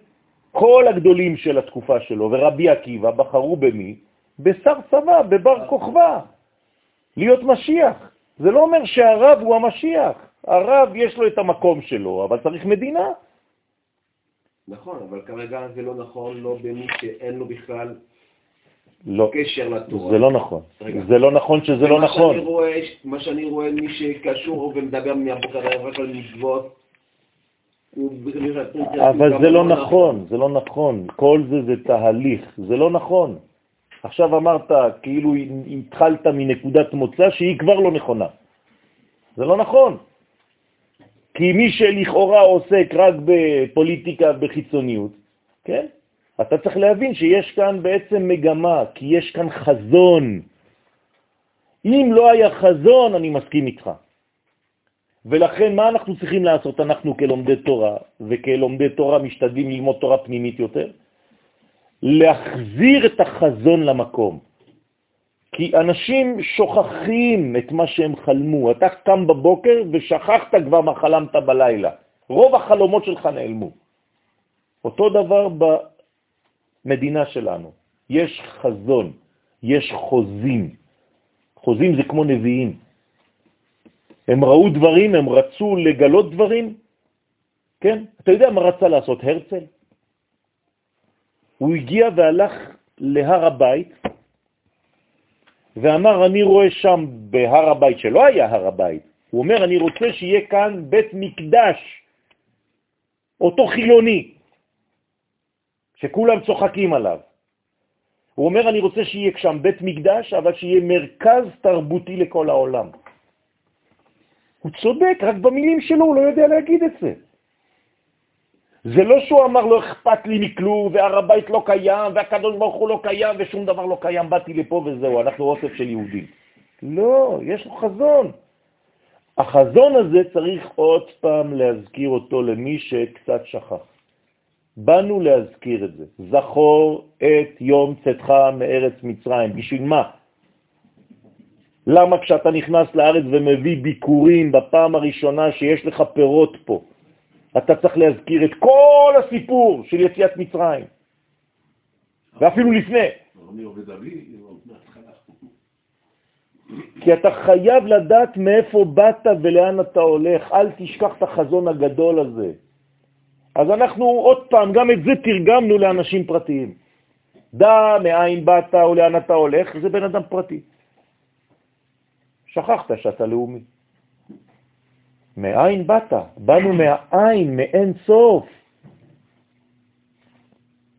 כל הגדולים של התקופה שלו ורבי עקיבא בחרו במי? בשר צבא, בבר כוכבא, להיות משיח. זה לא אומר שהרב הוא המשיח. הרב יש לו את המקום שלו, אבל צריך מדינה. נכון, אבל כרגע זה לא נכון, לא במי שאין לו בכלל לא, קשר לתורה. זה לא נכון. רגע. זה לא נכון שזה לא נכון. רואה, מה שאני רואה, מי שקשור ומדבר מהבוקר רק על מצוות, הוא... אבל זה לא נכון, זה לא נכון. כל זה זה תהליך, זה לא נכון. עכשיו אמרת, כאילו התחלת מנקודת מוצא שהיא כבר לא נכונה. זה לא נכון. כי מי שלכאורה עוסק רק בפוליטיקה בחיצוניות, כן? אתה צריך להבין שיש כאן בעצם מגמה, כי יש כאן חזון. אם לא היה חזון, אני מסכים איתך. ולכן מה אנחנו צריכים לעשות? אנחנו כלומדי תורה, וכלומדי תורה משתדלים ללמוד תורה פנימית יותר, להחזיר את החזון למקום. כי אנשים שוכחים את מה שהם חלמו. אתה קם בבוקר ושכחת כבר מה חלמת בלילה. רוב החלומות שלך נעלמו. אותו דבר במדינה שלנו. יש חזון, יש חוזים. חוזים זה כמו נביאים. הם ראו דברים, הם רצו לגלות דברים. כן? אתה יודע מה רצה לעשות הרצל? הוא הגיע והלך להר הבית ואמר, אני רואה שם בהר הבית, שלא היה הר הבית, הוא אומר, אני רוצה שיהיה כאן בית מקדש, אותו חילוני, שכולם צוחקים עליו. הוא אומר, אני רוצה שיהיה שם בית מקדש, אבל שיהיה מרכז תרבותי לכל העולם. הוא צודק, רק במילים שלו הוא לא יודע להגיד את זה. זה לא שהוא אמר לא אכפת לי מכלום, והר הבית לא קיים, והקדוש ברוך הוא לא קיים, ושום דבר לא קיים, באתי לפה וזהו, אנחנו אוסף של יהודים. לא, יש לו חזון. החזון הזה צריך עוד פעם להזכיר אותו למי שקצת שכח. באנו להזכיר את זה. זכור את יום צאתך מארץ מצרים. בשביל מה? למה כשאתה נכנס לארץ ומביא ביקורים בפעם הראשונה שיש לך פירות פה, אתה צריך להזכיר את כל הסיפור של יציאת מצרים, ואפילו לפני. כי אתה חייב לדעת מאיפה באת ולאן אתה הולך, אל תשכח את החזון הגדול הזה. אז אנחנו עוד פעם, גם את זה תרגמנו לאנשים פרטיים. דע מאין באת או לאן אתה הולך, זה בן אדם פרטי. שכחת שאתה לאומי. מאין באת? באנו מהעין, מאין סוף.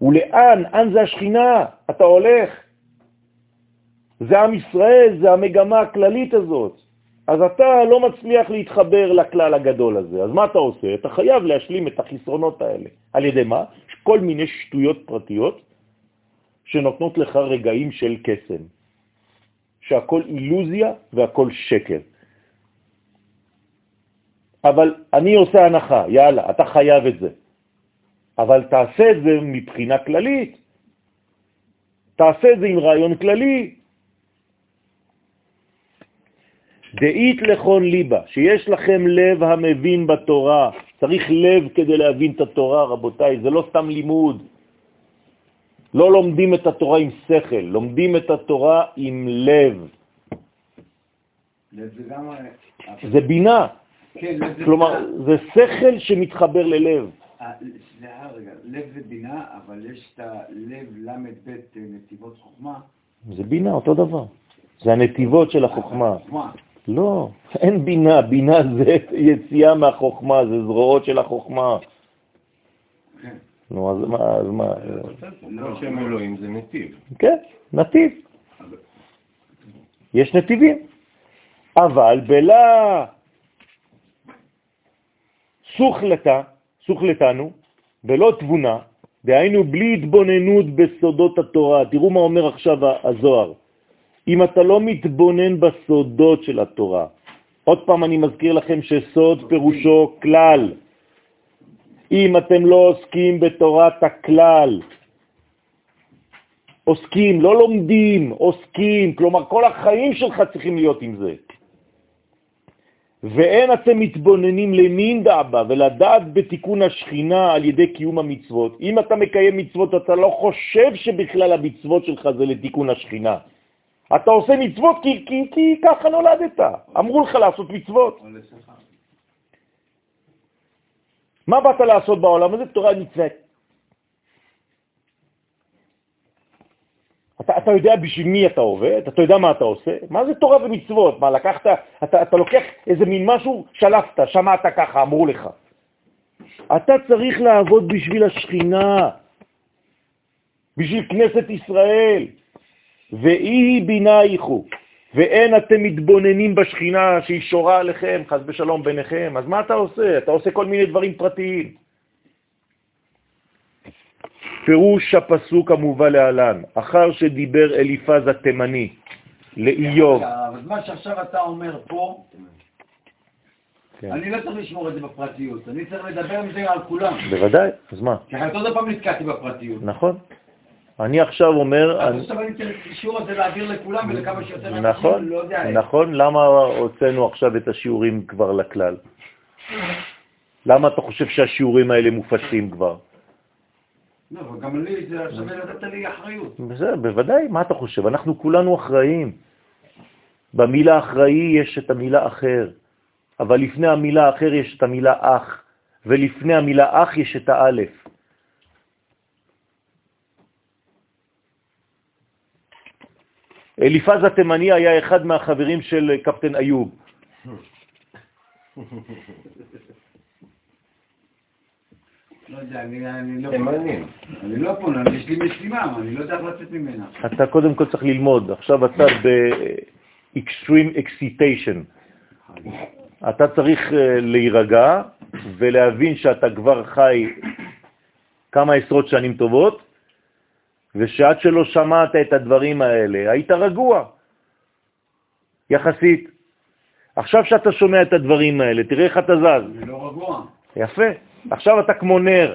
ולאן? אן זה השכינה, אתה הולך. זה עם ישראל, זה המגמה הכללית הזאת. אז אתה לא מצליח להתחבר לכלל הגדול הזה. אז מה אתה עושה? אתה חייב להשלים את החסרונות האלה. על ידי מה? כל מיני שטויות פרטיות שנותנות לך רגעים של קסם. שהכל אילוזיה והכל שקר. אבל אני עושה הנחה, יאללה, אתה חייב את זה. אבל תעשה את זה מבחינה כללית. תעשה את זה עם רעיון כללי. דאית לכון ליבה, שיש לכם לב המבין בתורה. צריך לב כדי להבין את התורה, רבותיי, זה לא סתם לימוד. לא לומדים את התורה עם שכל, לומדים את התורה עם לב. לב זה גם... זה בינה. כן, לב זה כלומר, בינה. זה שכל שמתחבר ללב. אה, סליחה רגע, לב זה בינה, אבל יש את הלב ל"ב אה, נתיבות חוכמה. זה בינה, אותו דבר. זה הנתיבות של החוכמה. חוכמה. לא, אין בינה, בינה זה יציאה מהחוכמה, זה זרועות של החוכמה. נו, אז מה, אז מה? לא שם אלוהים זה נתיב. כן, נתיב. יש נתיבים. אבל בלה סוכלתה, סוכלתנו, בלא תבונה, דהיינו בלי התבוננות בסודות התורה. תראו מה אומר עכשיו הזוהר. אם אתה לא מתבונן בסודות של התורה. עוד פעם אני מזכיר לכם שסוד פירושו כלל. אם אתם לא עוסקים בתורת הכלל, עוסקים, לא לומדים, עוסקים, כלומר כל החיים שלך צריכים להיות עם זה. ואין אתם מתבוננים למין דאבא ולדעת בתיקון השכינה על ידי קיום המצוות. אם אתה מקיים מצוות, אתה לא חושב שבכלל המצוות שלך זה לתיקון השכינה. אתה עושה מצוות כי, כי, כי ככה נולדת. אמרו לך לעשות מצוות. מה באת לעשות בעולם הזה? תורה מצוות. אתה, אתה יודע בשביל מי אתה עובד? אתה יודע מה אתה עושה? מה זה תורה ומצוות? מה, לקחת, אתה, אתה לוקח איזה מין משהו, שלפת, שמעת ככה, אמרו לך. אתה צריך לעבוד בשביל השכינה, בשביל כנסת ישראל, ואי בינה איכו, ואין אתם מתבוננים בשכינה שהיא שורה עליכם, חס ושלום ביניכם, אז מה אתה עושה? אתה עושה כל מיני דברים פרטיים. פירוש הפסוק המובא להלן, אחר שדיבר אליפז התימני לאיוב. מה שעכשיו אתה אומר פה, כן. אני לא צריך לשמור את זה בפרטיות, אני צריך לדבר עם זה על כולם. בוודאי, אז מה? כי אחרת עוד פעם נתקעתי בפרטיות. נכון. אני עכשיו אומר... אז אני- עכשיו אני צריך את האישור הזה להעביר לכולם ולכמה שיותר אנשים, נכון, לא. נכון. למה הוצאנו עכשיו את השיעורים כבר לכלל? למה אתה חושב שהשיעורים האלה מופצים כבר? לא, אבל גם לי זה שווה לתת לי אחריות. בסדר, בוודאי, מה אתה חושב? אנחנו כולנו אחראים. במילה אחראי יש את המילה אחר, אבל לפני המילה אחר יש את המילה אח, ולפני המילה אח יש את האלף. אליפז התימני היה אחד מהחברים של קפטן איוב. לא יודע, אני אני לא... לא אני- יש לי משימה, אני לא יודע איך לצאת ממנה. אתה קודם כל צריך ללמוד, עכשיו אתה ב-extreme excitation. אתה צריך אה, להירגע ולהבין שאתה כבר חי כמה עשרות שנים טובות, ושעד שלא שמעת את הדברים האלה, היית רגוע, יחסית. עכשיו שאתה שומע את הדברים האלה, תראה איך אתה זז. אני לא רגוע. יפה. עכשיו אתה כמו נר,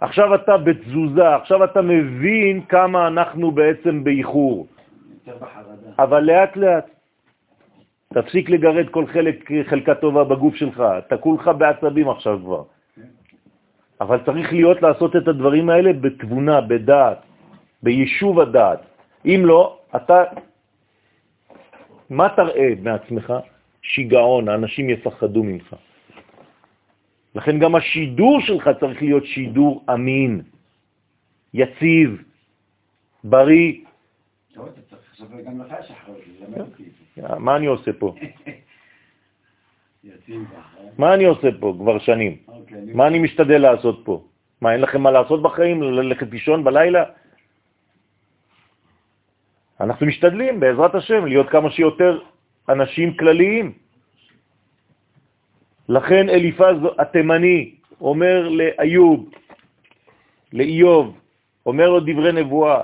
עכשיו אתה בתזוזה, עכשיו אתה מבין כמה אנחנו בעצם באיחור. אבל לאט לאט. תפסיק לגרד כל חלק, חלקה טובה בגוף שלך, אתה כולך בעצבים עכשיו כבר. אבל צריך להיות לעשות את הדברים האלה בתבונה, בדעת, ביישוב הדעת. אם לא, אתה, מה תראה מעצמך? שיגעון, האנשים יפחדו ממך. לכן גם השידור שלך צריך להיות שידור אמין, יציב, בריא. את זה. מה אני עושה פה? מה אני עושה פה כבר שנים? אוקיי, מה אני משתדל לעשות פה? מה, אין לכם מה לעשות בחיים? ללכת לישון בלילה? אנחנו משתדלים, בעזרת השם, להיות כמה שיותר אנשים כלליים. לכן אליפז התימני אומר לאיוב, לאיוב, אומר לו דברי נבואה,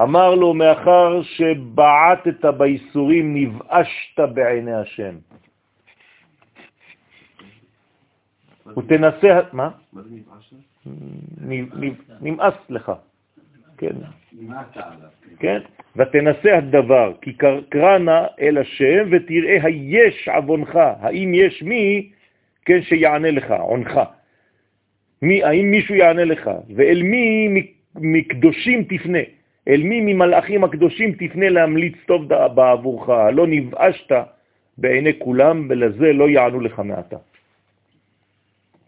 אמר לו, מאחר שבעטת בייסורים, נבאשת בעיני השם. ותנסה, מה? מה זה נבעש? נ- נ- נמאס לך, כן. כן. ותנסה הדבר, כי קרא נא אל השם ותראה היש עוונך, האם יש מי, כן, שיענה לך, עונך. מי, האם מישהו יענה לך, ואל מי מקדושים תפנה, אל מי ממלאכים הקדושים תפנה להמליץ טוב בעבורך, לא נבאשת בעיני כולם, ולזה לא יענו לך מעתה.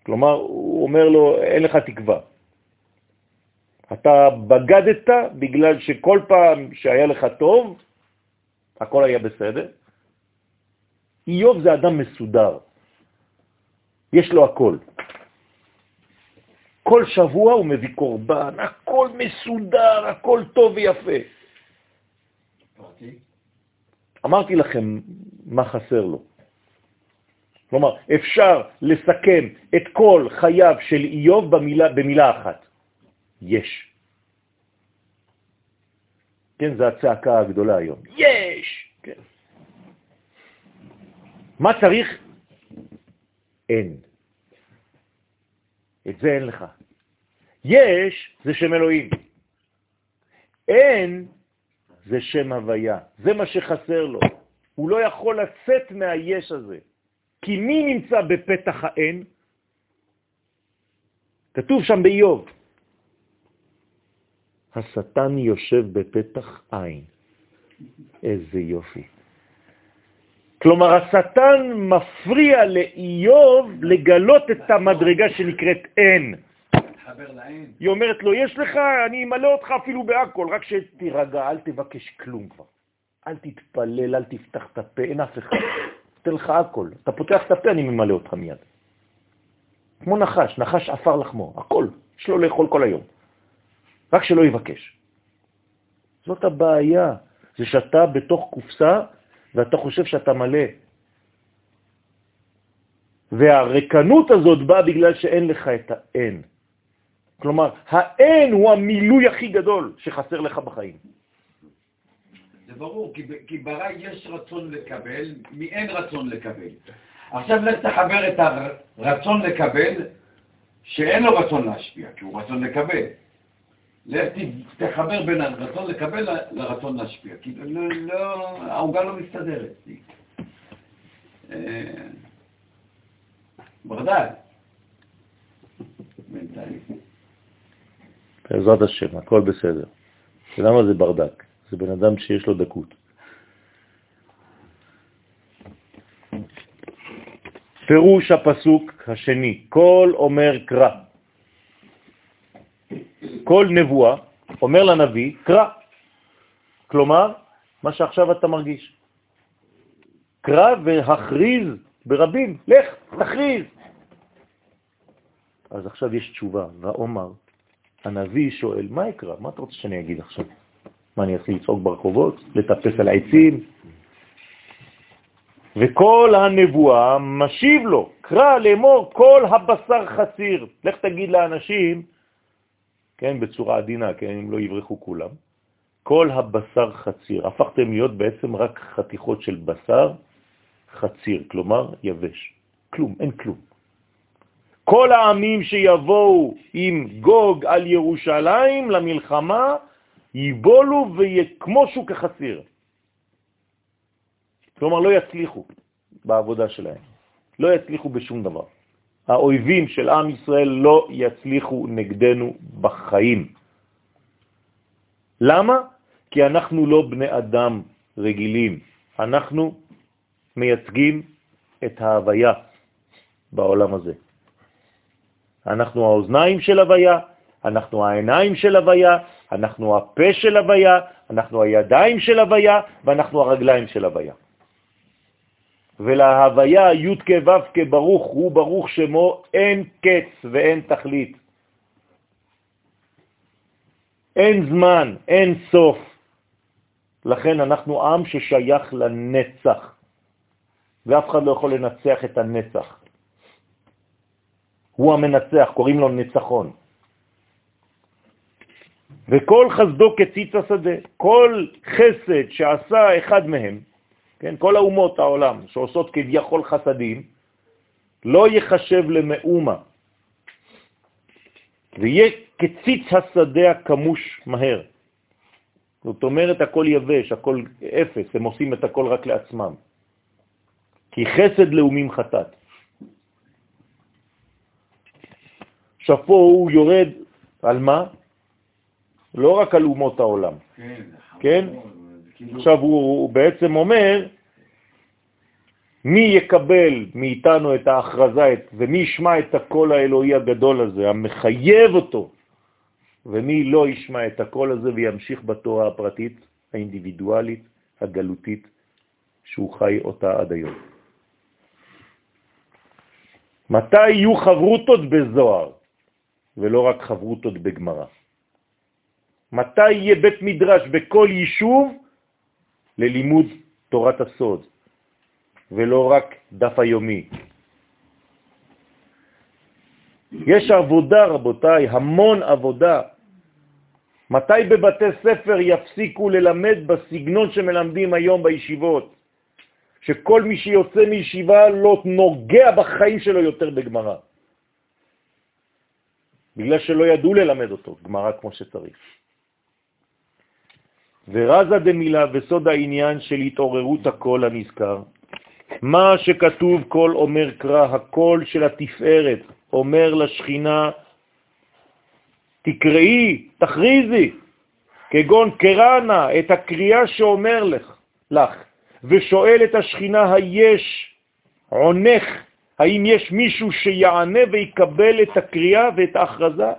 כלומר, הוא אומר לו, אין לך תקווה. אתה בגדת בגלל שכל פעם שהיה לך טוב, הכל היה בסדר. איוב זה אדם מסודר. יש לו הכל. כל שבוע הוא מביא קורבן, הכל מסודר, הכל טוב ויפה. אמרתי לכם מה חסר לו. כלומר, אפשר לסכם את כל חייו של איוב במילה, במילה אחת. יש. כן, זו הצעקה הגדולה היום. יש! כן. מה צריך? אין. את זה אין לך. יש זה שם אלוהים. אין זה שם הוויה. זה מה שחסר לו. הוא לא יכול לצאת מהיש הזה. כי מי נמצא בפתח האין? כתוב שם באיוב, השטן יושב בפתח עין. איזה יופי. כלומר, השטן מפריע לאיוב לגלות את המדרגה שנקראת אין. היא אומרת לו, יש לך, אני אמלא אותך אפילו בהכל, רק שתירגע, אל תבקש כלום כבר. אל תתפלל, אל תפתח את הפה, אין אף אחד. אתן לך הכל. אתה פותח את הפה, אני ממלא אותך מיד. כמו נחש, נחש עפר לחמו, הכל. יש לו לאכול כל היום. רק שלא יבקש. זאת הבעיה, זה שאתה בתוך קופסה ואתה חושב שאתה מלא. והרקנות הזאת באה בגלל שאין לך את האין. כלומר, האין הוא המילוי הכי גדול שחסר לך בחיים. זה ברור, כי, כי ברא יש רצון לקבל, מאין רצון לקבל. עכשיו לך תחבר את הרצון לקבל, שאין לו רצון להשפיע, כי הוא רצון לקבל. לך תחבר בין הרצון לקבל לרצון להשפיע, כי לא, לא, העוגה לא מסתדרת. אה, ברדל. בעזרת השם, הכל בסדר. למה זה ברדק? זה בן אדם שיש לו דקות. פירוש הפסוק השני, כל אומר קרא. כל נבואה אומר לנביא, קרא. כלומר, מה שעכשיו אתה מרגיש. קרא והכריז ברבים, לך, תכריז. אז עכשיו יש תשובה, ואומר, הנביא שואל, מה יקרא? מה אתה רוצה שאני אגיד עכשיו? מה, אני אתחיל לצעוק ברחובות? לטפס על העצים? וכל הנבואה משיב לו, קרא לאמור כל הבשר חציר. לך תגיד לאנשים, כן, בצורה עדינה, כן, אם לא יברחו כולם, כל הבשר חציר. הפכתם להיות בעצם רק חתיכות של בשר חציר, כלומר יבש. כלום, אין כלום. כל העמים שיבואו עם גוג על ירושלים למלחמה, ייבולו ויהיה שוק החציר. כלומר, לא יצליחו בעבודה שלהם, לא יצליחו בשום דבר. האויבים של עם ישראל לא יצליחו נגדנו בחיים. למה? כי אנחנו לא בני אדם רגילים, אנחנו מייצגים את ההוויה בעולם הזה. אנחנו האוזניים של הוויה, אנחנו העיניים של הוויה, אנחנו הפה של הוויה, אנחנו הידיים של הוויה ואנחנו הרגליים של הוויה. ולהוויה י' כו' כברוך הוא ברוך שמו, אין קץ ואין תכלית. אין זמן, אין סוף. לכן אנחנו עם ששייך לנצח, ואף אחד לא יכול לנצח את הנצח. הוא המנצח, קוראים לו ניצחון. וכל חסדו כציץ השדה, כל חסד שעשה אחד מהם, כן, כל האומות העולם שעושות כביכול חסדים, לא יחשב למאומה, ויהיה כציץ השדה הכמוש מהר. זאת אומרת, הכל יבש, הכל אפס, הם עושים את הכל רק לעצמם. כי חסד לאומים חטאת. שפו הוא יורד על מה? לא רק על אומות העולם. כן? כן? כאילו- עכשיו הוא, הוא בעצם אומר, מי יקבל מאיתנו את ההכרזה ומי ישמע את הקול האלוהי הגדול הזה, המחייב אותו, ומי לא ישמע את הקול הזה וימשיך בתורה הפרטית, האינדיבידואלית, הגלותית, שהוא חי אותה עד היום. מתי יהיו חברותות בזוהר, ולא רק חברותות בגמרא? מתי יהיה בית מדרש בכל יישוב ללימוד תורת הסוד, ולא רק דף היומי. יש עבודה, רבותיי, המון עבודה. מתי בבתי ספר יפסיקו ללמד בסגנון שמלמדים היום בישיבות? שכל מי שיוצא מישיבה לא נוגע בחיים שלו יותר בגמרא. בגלל שלא ידעו ללמד אותו גמרא כמו שצריך. ורזה דמילה וסוד העניין של התעוררות הקול הנזכר, מה שכתוב כל אומר קרא, הקול של התפארת, אומר לשכינה, תקראי, תכריזי, כגון קראנה, את הקריאה שאומר לך, לך, ושואל את השכינה, היש עונך, האם יש מישהו שיענה ויקבל את הקריאה ואת ההכרזה?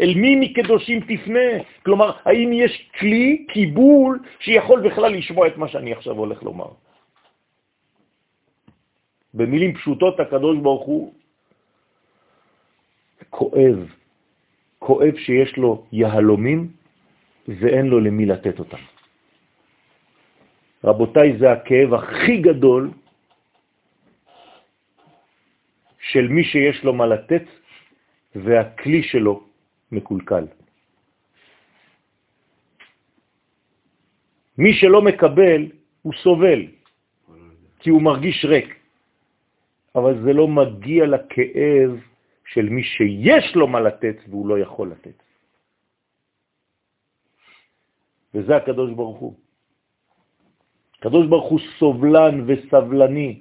אל מי מקדושים תפנה? כלומר, האם יש כלי, קיבול, שיכול בכלל לשמוע את מה שאני עכשיו הולך לומר? במילים פשוטות, הקדוש ברוך הוא כואב, כואב שיש לו יהלומים ואין לו למי לתת אותם. רבותיי, זה הכאב הכי גדול של מי שיש לו מה לתת והכלי שלו מקולקל. מי שלא מקבל, הוא סובל, כי הוא מרגיש ריק. אבל זה לא מגיע לכאב של מי שיש לו מה לתת והוא לא יכול לתת. וזה הקדוש ברוך הוא. הקדוש ברוך הוא סובלן וסבלני.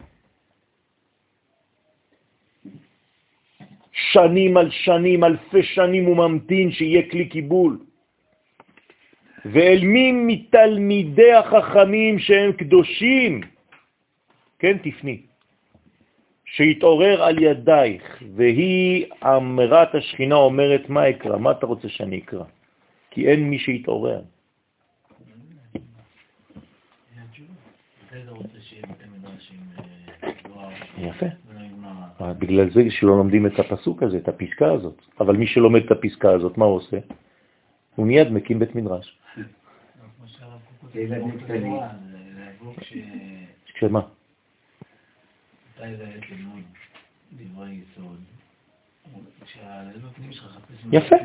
שנים על שנים, אלפי שנים הוא ממתין שיהיה כלי קיבול. ואל מי מתלמידי החכמים שהם קדושים, כן, תפני, שיתעורר על ידייך, והיא אמרת השכינה אומרת, מה אקרא? מה אתה רוצה שאני אקרא? כי אין מי שיתעורר. יפה. בגלל זה שלא לומדים את הפסוק הזה, את הפסקה הזאת. אבל מי שלומד את הפסקה הזאת, מה הוא עושה? הוא מיד מקים בית מדרש. שמה? יפה,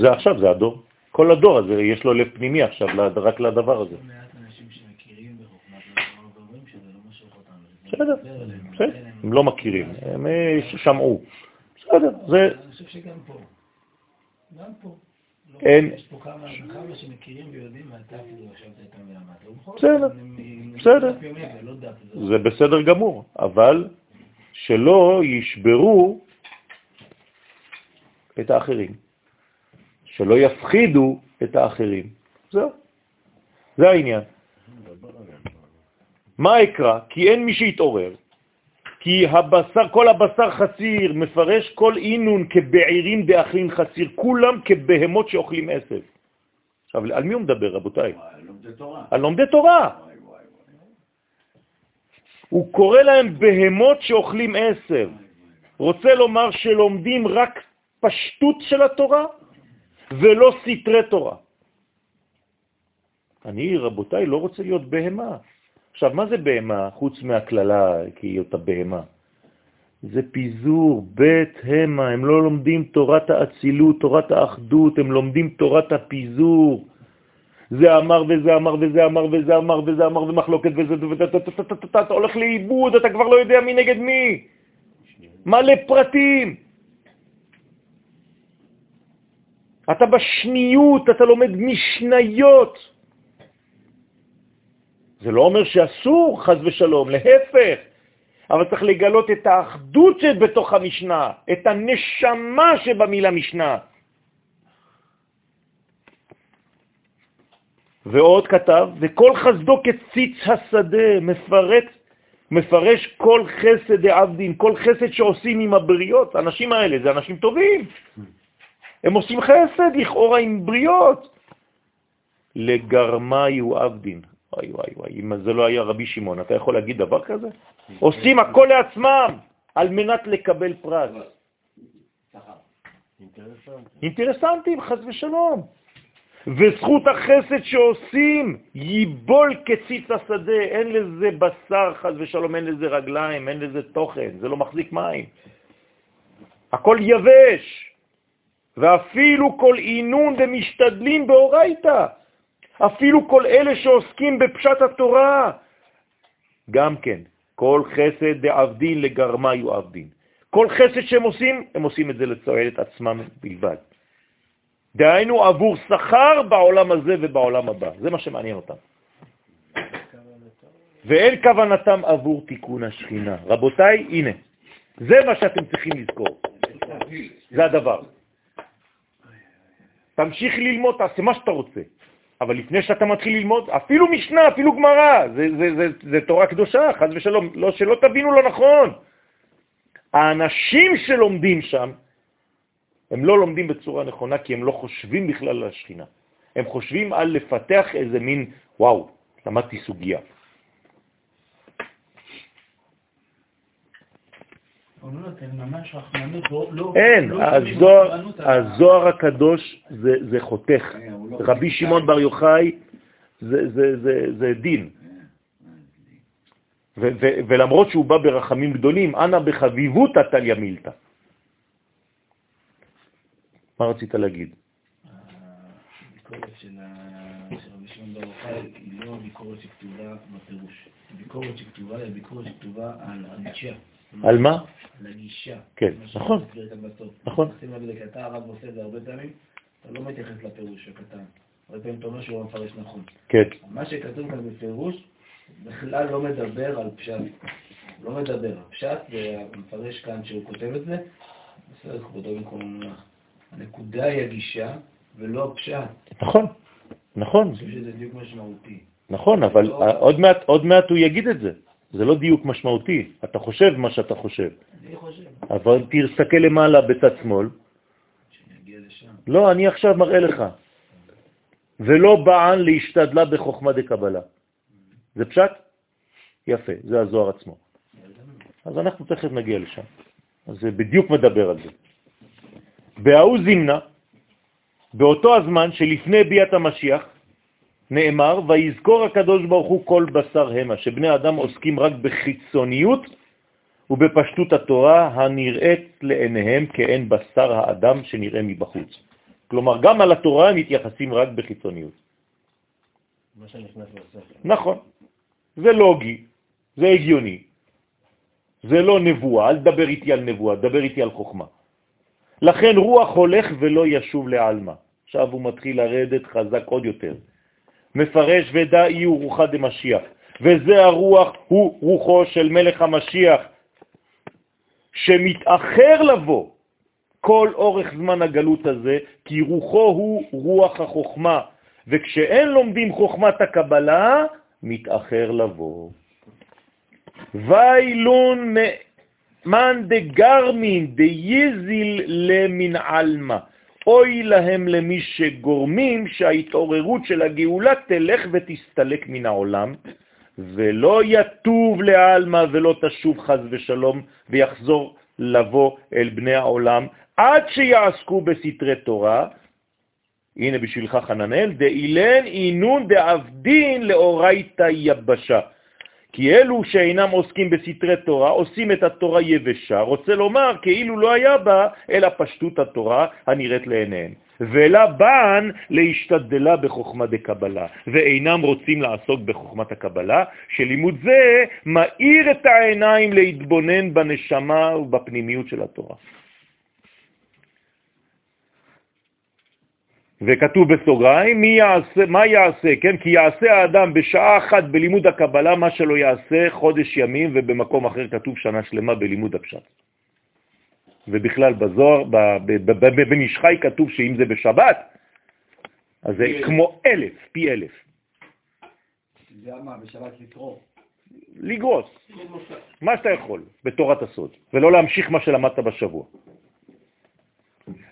זה עכשיו, זה הדור. כל הדור הזה, יש לו לב פנימי עכשיו, רק לדבר הזה. בסדר, בסדר, הם לא מכירים, הם אה, שמעו. בסדר, זה... אני חושב שגם פה. גם פה. לא, אין. יש פה כמה שמכירים ויודעים, ואתה ולמדת. בסדר, בסדר. לא זה בסדר גמור, אבל שלא ישברו את האחרים, שלא יפחידו את האחרים. זהו, זה העניין. מה אקרא? כי אין מי שיתעורר, כי הבשר, כל הבשר חסיר, מפרש כל אינון כבעירים דאכלין חסיר, כולם כבהמות שאוכלים עשב. עכשיו, על מי הוא מדבר, רבותיי? על לומדי תורה. הוא קורא להם בהמות שאוכלים עשב. רוצה לומר שלומדים רק פשטות של התורה ולא סתרי תורה. אני, רבותיי, לא רוצה להיות בהמה. עכשיו, מה זה בהמה, חוץ מהכללה, כי היא אותה בהמה? זה פיזור, בית המה, הם לא לומדים תורת האצילות, תורת האחדות, הם לומדים תורת הפיזור. זה אמר וזה אמר וזה אמר וזה אמר וזה אמר ומחלוקת וזה, אתה הולך לאיבוד, אתה כבר לא יודע מי נגד מי. מלא פרטים. אתה בשניות, אתה לומד משניות. זה לא אומר שאסור, חז ושלום, להפך, אבל צריך לגלות את האחדות שבתוך המשנה, את הנשמה שבמילה משנה. ועוד כתב, וכל חסדו כציץ השדה, מפרט, מפרש כל חסד העבדים, כל חסד שעושים עם הבריות. האנשים האלה זה אנשים טובים. הם עושים חסד לכאורה עם בריות. לגרמה יהיו עבדים. וואי וואי וואי, אם זה לא היה רבי שמעון, אתה יכול להגיד דבר כזה? עושים הכל לעצמם על מנת לקבל פרס. אינטרסנטים, חס ושלום. וזכות החסד שעושים ייבול כציץ השדה, אין לזה בשר, חס ושלום, אין לזה רגליים, אין לזה תוכן, זה לא מחזיק מים. הכל יבש. ואפילו כל עינון דמשתדלים באורייתא, אפילו כל אלה שעוסקים בפשט התורה, גם כן, כל חסד דעבדין לגרמה יועבדין. כל חסד שהם עושים, הם עושים את זה לצועד עצמם בלבד. דהיינו עבור שכר בעולם הזה ובעולם הבא. זה מה שמעניין אותם. ואין כוונתם עבור תיקון השכינה. רבותיי, הנה, זה מה שאתם צריכים לזכור. זה הדבר. תמשיך ללמוד, תעשה מה שאתה רוצה. אבל לפני שאתה מתחיל ללמוד, אפילו משנה, אפילו גמרא, זה, זה, זה, זה תורה קדושה, חז ושלום, לא, שלא תבינו לא נכון. האנשים שלומדים שם, הם לא לומדים בצורה נכונה כי הם לא חושבים בכלל על השכינה. הם חושבים על לפתח איזה מין, וואו, למדתי סוגיה. אין, לא הזוהר הקדוש זה חותך. אה, לא רבי שמעון בר יוחאי זה דין. ולמרות שהוא בא ברחמים גדולים, אנא בחביבות תליה מילתא. מה רצית להגיד? הביקורת של רבי שמעון בר יוחאי היא לא ביקורת שכתובה בפירוש. ביקורת שכתובה היא ביקורת שכתובה על הגישה. על מה? על הגישה. כן, נכון. נכון. שים לב לזה, אתה הרב עושה את זה הרבה פעמים, אתה לא מתייחס לפירוש הקטן. הרבה פעמים אתה אומר שהוא לא מפרש נכון. כן. מה שכתוב כאן בפירוש בכלל לא מדבר על פשט. לא מדבר. פשט, והמפרש כאן שהוא כותב את זה, בסדר, כבודו במקום המונח. הנקודה היא הגישה ולא הפשט. נכון, נכון. אני חושב שזה דיוק משמעותי. נכון, אבל לא- עוד מעט, עוד מעט הוא יגיד את זה. זה לא דיוק משמעותי. אתה חושב מה שאתה חושב. אני חושב. אבל תסתכל למעלה בצד שמאל. לא, אני עכשיו מראה לך. ולא בען להשתדלה בחוכמה דקבלה. זה פשט? יפה, זה הזוהר עצמו. אז אנחנו תכף נגיע לשם. אז זה בדיוק מדבר על זה. בהאו זימנה, באותו הזמן שלפני ביאת המשיח, נאמר, ויזכור הקדוש ברוך הוא כל בשר המה, שבני אדם עוסקים רק בחיצוניות ובפשטות התורה הנראית לעיניהם כאין בשר האדם שנראה מבחוץ. כלומר, גם על התורה הם מתייחסים רק בחיצוניות. מה שנכנס לספר. נכון. זה לוגי, זה הגיוני. זה לא נבואה, אל תדבר איתי על נבואה, דבר איתי על חוכמה. לכן רוח הולך ולא ישוב לעלמה. עכשיו הוא מתחיל לרדת חזק עוד יותר. מפרש ודא יהיו רוחה דמשיח, וזה הרוח הוא רוחו של מלך המשיח, שמתאחר לבוא כל אורך זמן הגלות הזה, כי רוחו הוא רוח החוכמה, וכשאין לומדים חוכמת הקבלה, מתאחר לבוא. ואילון מן דגרמין דייזיל למין עלמא. אוי להם למי שגורמים שההתעוררות של הגאולה תלך ותסתלק מן העולם, ולא יטוב לעלמא ולא תשוב חז ושלום, ויחזור לבוא אל בני העולם, עד שיעסקו בסתרי תורה, הנה בשבילך חננאל, דאילן אינון דאבדין לאורייתא יבשה. כי אלו שאינם עוסקים בסתרי תורה, עושים את התורה יבשה, רוצה לומר כאילו לא היה בה אלא פשטות התורה הנראית לעיניהם. ולה בן להשתדלה בחוכמה דקבלה, ואינם רוצים לעסוק בחוכמת הקבלה, שלימוד זה מאיר את העיניים להתבונן בנשמה ובפנימיות של התורה. וכתוב בסוגריים, מי יעשה, מה יעשה, כן? כי יעשה האדם בשעה אחת בלימוד הקבלה מה שלא יעשה חודש ימים, ובמקום אחר כתוב שנה שלמה בלימוד הפשט. ובכלל בזוהר, בבן איש חי כתוב שאם זה בשבת, אז זה כמו אלף, פי אלף. זה מה, בשבת לקרוא. לגרוס, מה שאתה יכול, בתורת הסוד, ולא להמשיך מה שלמדת בשבוע.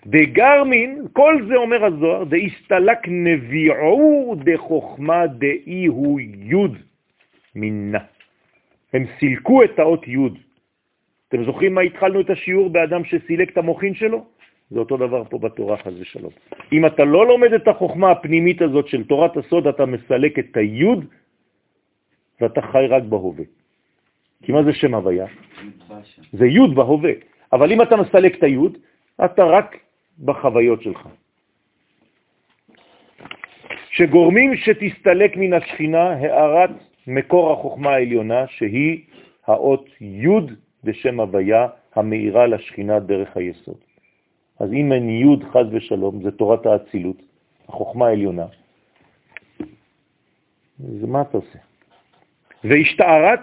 דגרמין, כל זה אומר הזוהר, דאיסתלק נביעו דחוכמה דאי הוא יוד מינה. הם סילקו את האות יוד. אתם זוכרים מה התחלנו את השיעור באדם שסילק את המוחין שלו? זה אותו דבר פה בתורה, חז ושלום. אם אתה לא לומד את החוכמה הפנימית הזאת של תורת הסוד, אתה מסלק את היוד ואתה חי רק בהווה. כי מה זה שם הוויה? זה יוד בהווה. אבל אם אתה מסלק את היוד, אתה רק בחוויות שלך. שגורמים שתסתלק מן השכינה הערת מקור החוכמה העליונה, שהיא האות י' בשם הוויה המאירה לשכינה דרך היסוד. אז אם אין י' חז ושלום, זה תורת האצילות, החוכמה העליונה. אז מה אתה עושה? והשתערת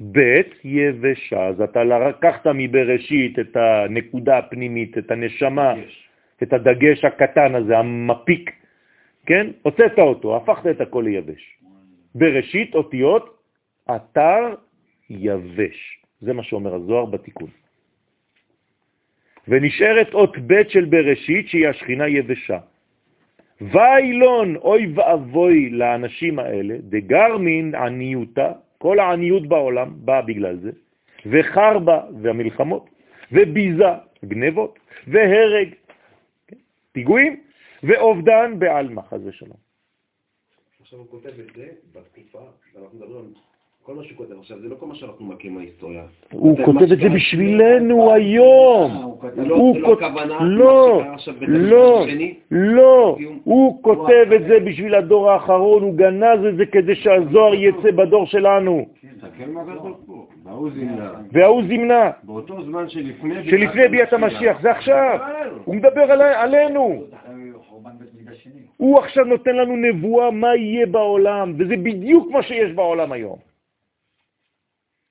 ב' יבשה, אז אתה לקחת מבראשית את הנקודה הפנימית, את הנשמה, את הדגש הקטן הזה, המפיק, כן? הוצאת אותו, הפכת את הכל ליבש. בראשית אותיות אתר יבש. זה מה שאומר הזוהר בתיקון. ונשארת אות ב' של בראשית שהיא השכינה יבשה. ואילון, אוי ואבוי לאנשים האלה, דגרמין עניותה, כל העניות בעולם באה בגלל זה, וחרבה והמלחמות, וביזה, גנבות, והרג, פיגועים, ואובדן בעלמא, חס ושלום. עכשיו הוא כותב את זה בתקופה, ואנחנו מדברים על כל מה שהוא כותב עכשיו, זה לא כל מה שאנחנו מכירים מההיסטוריה. הוא כותב את זה בשבילנו היום. לא- הוא זה לא לא, לא. לא, הוא- כותב את זה בשביל הדור האחרון, הוא גנז את זה כדי שהזוהר יצא בדור שלנו. וההוא זימנה, באותו זמן שלפני... שלפני ביאת המשיח, זה עכשיו, הוא מדבר על- עלינו. הוא עכשיו נותן לנו נבואה מה יהיה בעולם, וזה בדיוק מה שיש בעולם היום.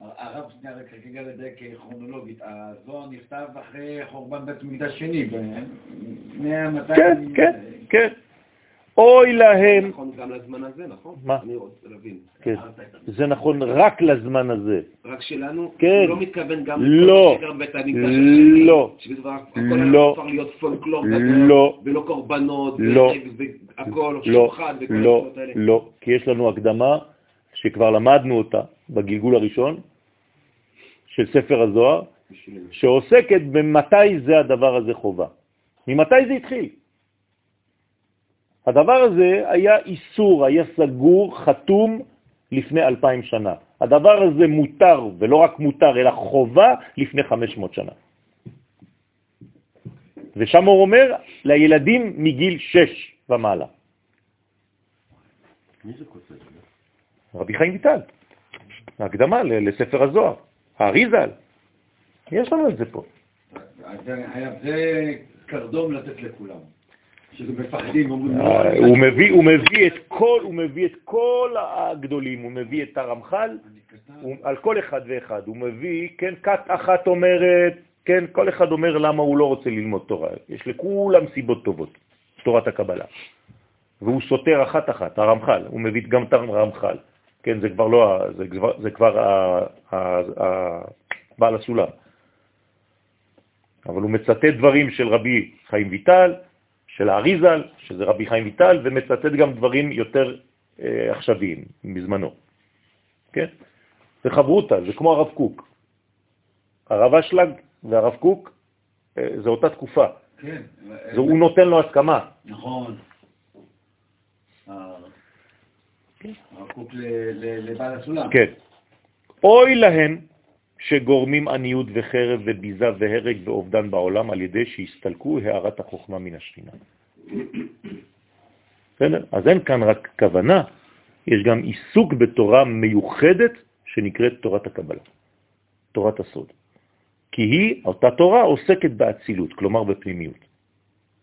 הרב שנייה רק רגע לדייק כרונולוגית, הזוהר נכתב אחרי חורבן בית מקדש שני, ב-100, 200... כן, כן, כן. אוי להם, נכון גם לזמן הזה, נכון? מה? אני רוצה להבין. כן, זה נכון רק לזמן הזה. רק שלנו, כן. הוא לא מתכוון גם לא. בית המקדש השני, לא. הכל לא. הפך להיות פולקלור לא. ולא קורבנות, לא. והכל, לא, שוחד וכל לא, האלה. לא, כי יש לנו הקדמה שכבר למדנו אותה בגלגול הראשון של ספר הזוהר. שעוסקת במתי זה הדבר הזה חובה. ממתי זה התחיל? הדבר הזה היה איסור, היה סגור, חתום לפני אלפיים שנה. הדבר הזה מותר, ולא רק מותר, אלא חובה לפני 500 שנה. ושם הוא אומר לילדים מגיל 6 ומעלה. מי זה כותב? רבי חיים ויטל, הקדמה לספר הזוהר, האריזל. יש לנו את זה פה. זה קרדום לתת לכולם. שמפחדים, אומרים... אה, לא, הוא מביא, הוא מביא את כל, הוא מביא את כל הגדולים, הוא מביא את הרמח"ל, על כל אחד ואחד, הוא מביא, כן, כת אחת אומרת, כן, כל אחד אומר למה הוא לא רוצה ללמוד תורה. יש לכולם סיבות טובות, תורת הקבלה. והוא סותר אחת-אחת, הרמח"ל, הוא מביא גם את הרמח"ל. כן, זה כבר לא, זה כבר, זה כבר ה, ה, ה, בעל הסולם. אבל הוא מצטט דברים של רבי חיים ויטל, של האריזל, שזה רבי חיים ויטל, ומצטט גם דברים יותר אה, עכשוויים, מזמנו. כן? זה חברותה, זה כמו הרב קוק. הרב אשלג והרב קוק, אה, זה אותה תקופה. כן. זה, הוא נותן לו הסכמה. נכון. לבעל הסולם. כן. אוי להם שגורמים עניות וחרב וביזה והרג ואובדן בעולם על ידי שהסתלקו הערת החוכמה מן השכינה. בסדר? אז אין כאן רק כוונה, יש גם עיסוק בתורה מיוחדת שנקראת תורת הקבלה, תורת הסוד. כי היא, אותה תורה, עוסקת באצילות, כלומר בפנימיות.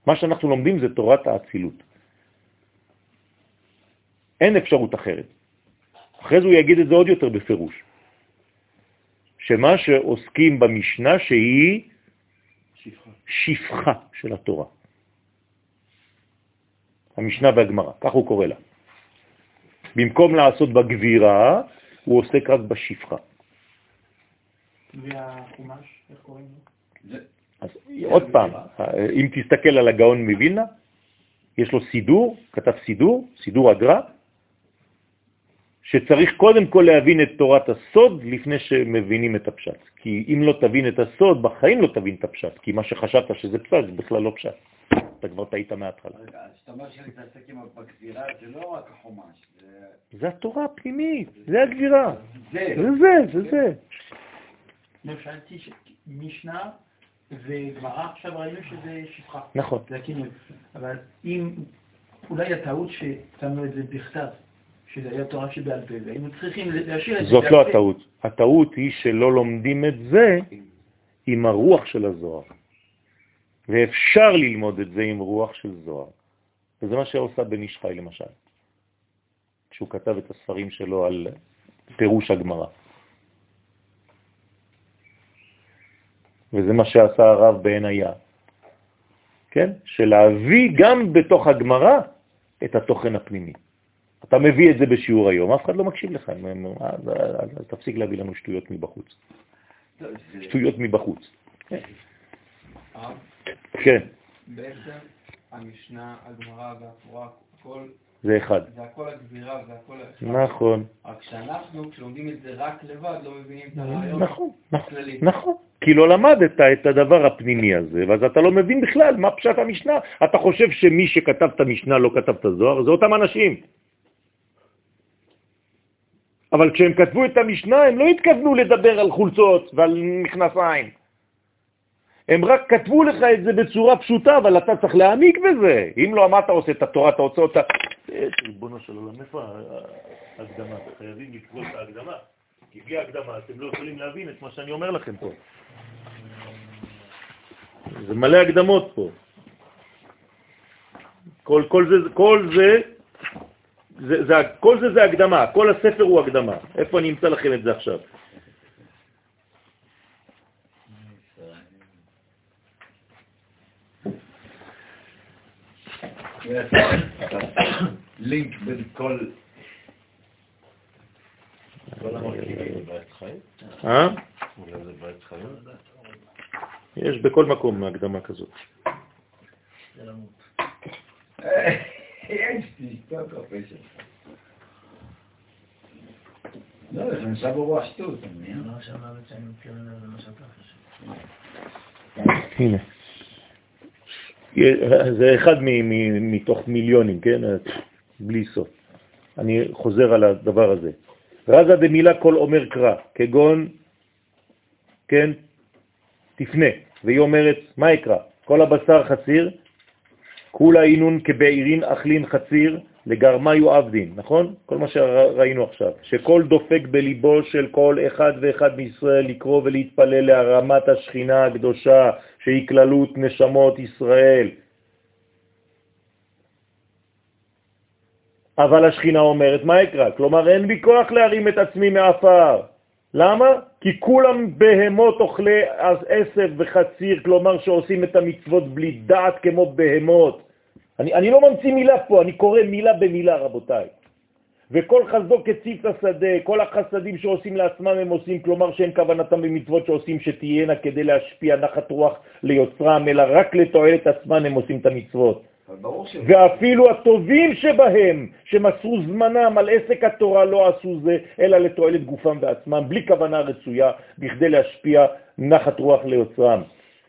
מה שאנחנו לומדים זה תורת האצילות. אין אפשרות אחרת. אחרי זה הוא יגיד את זה עוד יותר בפירוש. שמה שעוסקים במשנה שהיא שפחה. שפחה של התורה. המשנה והגמרא, כך הוא קורא לה. במקום לעשות בגבירה, הוא עוסק רק בשפחה. והחומש, איך קוראים לו? אז עוד פעם, אם תסתכל על הגאון מווילנה, יש לו סידור, כתב סידור, סידור אגרה, שצריך קודם כל להבין את תורת הסוד לפני שמבינים את הפשט. כי אם לא תבין את הסוד, בחיים לא תבין את הפשט, כי מה שחשבת שזה פשט זה בכלל לא פשט. אתה כבר טעית מההתחלה. רגע, אז אתה אומר שאני מתעסק עם הגבירה, זה לא רק החומש, זה... זה התורה הפנימית, זה הגבירה. זה. זה זה, זה זה. לא, שאלתי, משנה וגמרא, עכשיו ראינו שזה שפחה. נכון. זה הכינוי. אבל אם, אולי הטעות ששמנו את זה בכתב, שזה היה תורה שבעל פה, והיינו צריכים להשאיר את זה זאת לא. הטעות. הטעות היא שלא לומדים את זה עם הרוח של הזוהר. ואפשר ללמוד את זה עם רוח של זוהר. וזה מה שעושה בן איש חי למשל, כשהוא כתב את הספרים שלו על פירוש הגמרא. וזה מה שעשה הרב בעינייה, כן? שלהביא גם בתוך הגמרא את התוכן הפנימי. אתה מביא את זה בשיעור היום, אף אחד לא מקשיב לך, אז- אז אז תפסיק להביא לנו שטויות מבחוץ. לא, שטויות מבחוץ. הרב, כן, בעצם המשנה, הגמרא והתורה, הכל, זה אחד. זה הכל הגזירה, זה הכל... אחד. נכון, רק שאנחנו, כשלומדים את זה רק לבד, לא מבינים את הרעיון נכון, נכון, הכללי. נכון. כי לא למדת את הדבר הפנימי הזה, ואז אתה לא מבין בכלל מה פשט המשנה. אתה חושב שמי שכתב את המשנה לא כתב את הזוהר, זה אותם אנשים. אבל כשהם כתבו את המשנה, הם לא התכוונו לדבר על חולצות ועל מכנסיים. הם רק כתבו לך את זה בצורה פשוטה, אבל אתה צריך להעמיק בזה. אם לא, מה אתה עושה? את התורה, אתה עושה אותה... ריבונו של עולם, איפה ההקדמה? חייבים לקרוא את ההקדמה. כי בלי הקדמה אתם לא יכולים להבין את מה שאני אומר לכם פה. זה מלא הקדמות פה. כל, כל זה, כל זה, זה, זה, כל זה זה הקדמה, כל הספר הוא הקדמה. איפה אני אמצא לכם את זה עכשיו? לינק בין כל... אה? יש בכל מקום הקדמה כזאת. לי, טוב, קפה שלך. לא, זה נשאר ברוח שטות, אתה מבין? לא שמענו שאני מתכוון לזה מה שאתה חושב. הנה. זה אחד מתוך מיליונים, כן? בלי סוף. אני חוזר על הדבר הזה. רזה דמילה כל אומר קרא, כגון, כן, תפנה, והיא אומרת, מה יקרא? כל הבשר חציר, כולה אינון כבעירין אכלין חציר, לגרמיו עבדין, נכון? כל מה שראינו עכשיו, שכל דופק בליבו של כל אחד ואחד מישראל לקרוא ולהתפלל להרמת השכינה הקדושה, שהיא כללות נשמות ישראל. אבל השכינה אומרת, מה יקרא? כלומר, אין בי כוח להרים את עצמי מאפר. למה? כי כולם בהמות אוכלי עשב וחציר, כלומר שעושים את המצוות בלי דעת כמו בהמות. אני, אני לא ממציא מילה פה, אני קורא מילה במילה, רבותיי. וכל חסדו כציף השדה, כל החסדים שעושים לעצמם הם עושים, כלומר שאין כוונתם במצוות שעושים שתהיינה כדי להשפיע נחת רוח ליוצרם, אלא רק לתועלת עצמם הם עושים את המצוות. ואפילו הטובים שבהם, שמסרו זמנם על עסק התורה, לא עשו זה, אלא לתועלת גופם ועצמם, בלי כוונה רצויה, בכדי להשפיע נחת רוח ליוצרם.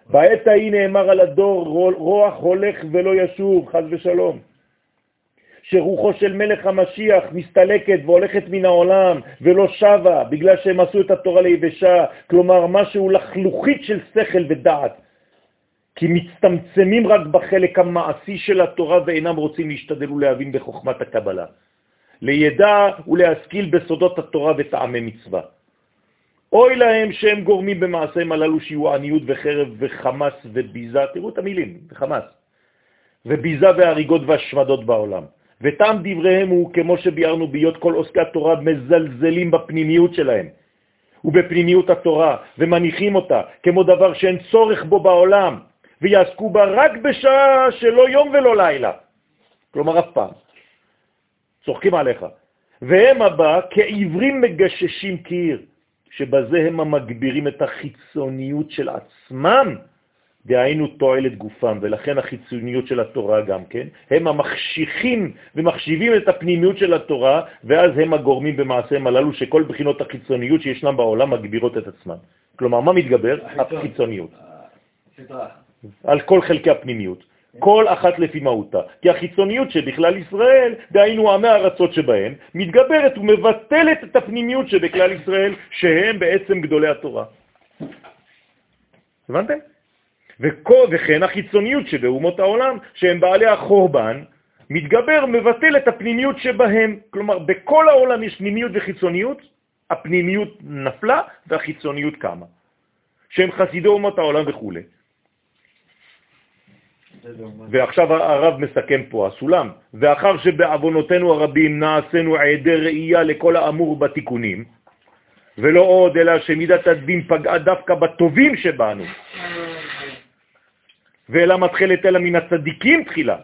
בעת ההיא נאמר על הדור, רוח הולך ולא ישוב, חז ושלום. שרוחו של מלך המשיח מסתלקת והולכת מן העולם ולא שווה, בגלל שהם עשו את התורה ליבשה, כלומר משהו לחלוכית של שכל ודעת. כי מצטמצמים רק בחלק המעשי של התורה ואינם רוצים להשתדל ולהבין בחוכמת הקבלה. לידע ולהשכיל בסודות התורה וטעמי מצווה. אוי להם שהם גורמים במעשיהם הללו שיהיו עניות וחרב וחמאס וביזה, תראו את המילים, וחמאס, וביזה והריגות והשמדות בעולם. וטעם דבריהם הוא, כמו שביארנו ביות כל עוסקי התורה, מזלזלים בפנימיות שלהם ובפנימיות התורה, ומניחים אותה כמו דבר שאין צורך בו בעולם, ויעסקו בה רק בשעה שלא יום ולא לילה. כלומר, אף פעם. צוחקים עליך. והם הבא כעברים מגששים קיר, שבזה הם המגבירים את החיצוניות של עצמם, דהיינו תועלת גופם, ולכן החיצוניות של התורה גם כן, הם המחשיכים ומחשיבים את הפנימיות של התורה, ואז הם הגורמים במעשיהם הללו שכל בחינות החיצוניות שישנם בעולם מגבירות את עצמם. כלומר, מה מתגבר? החיצוניות. סדרה. על כל חלקי הפנימיות, כל אחת לפי מהותה. כי החיצוניות שבכלל ישראל, דהיינו עמי הארצות שבהם, מתגברת ומבטלת את הפנימיות שבכלל ישראל, שהם בעצם גדולי התורה. הבנתם? וכן החיצוניות שבאומות העולם, שהם בעלי החורבן, מתגבר, מבטל את הפנימיות שבהם. כלומר, בכל העולם יש פנימיות וחיצוניות, הפנימיות נפלה והחיצוניות קמה, שהם חסידי אומות העולם וכו'. ועכשיו הרב מסכם פה, הסולם, ואחר שבעוונותינו הרבים נעשינו עדי ראייה לכל האמור בתיקונים, ולא עוד, אלא שמידת הדין פגעה דווקא בטובים שבנו, ואלא מתחילת אלא מן הצדיקים תחילה,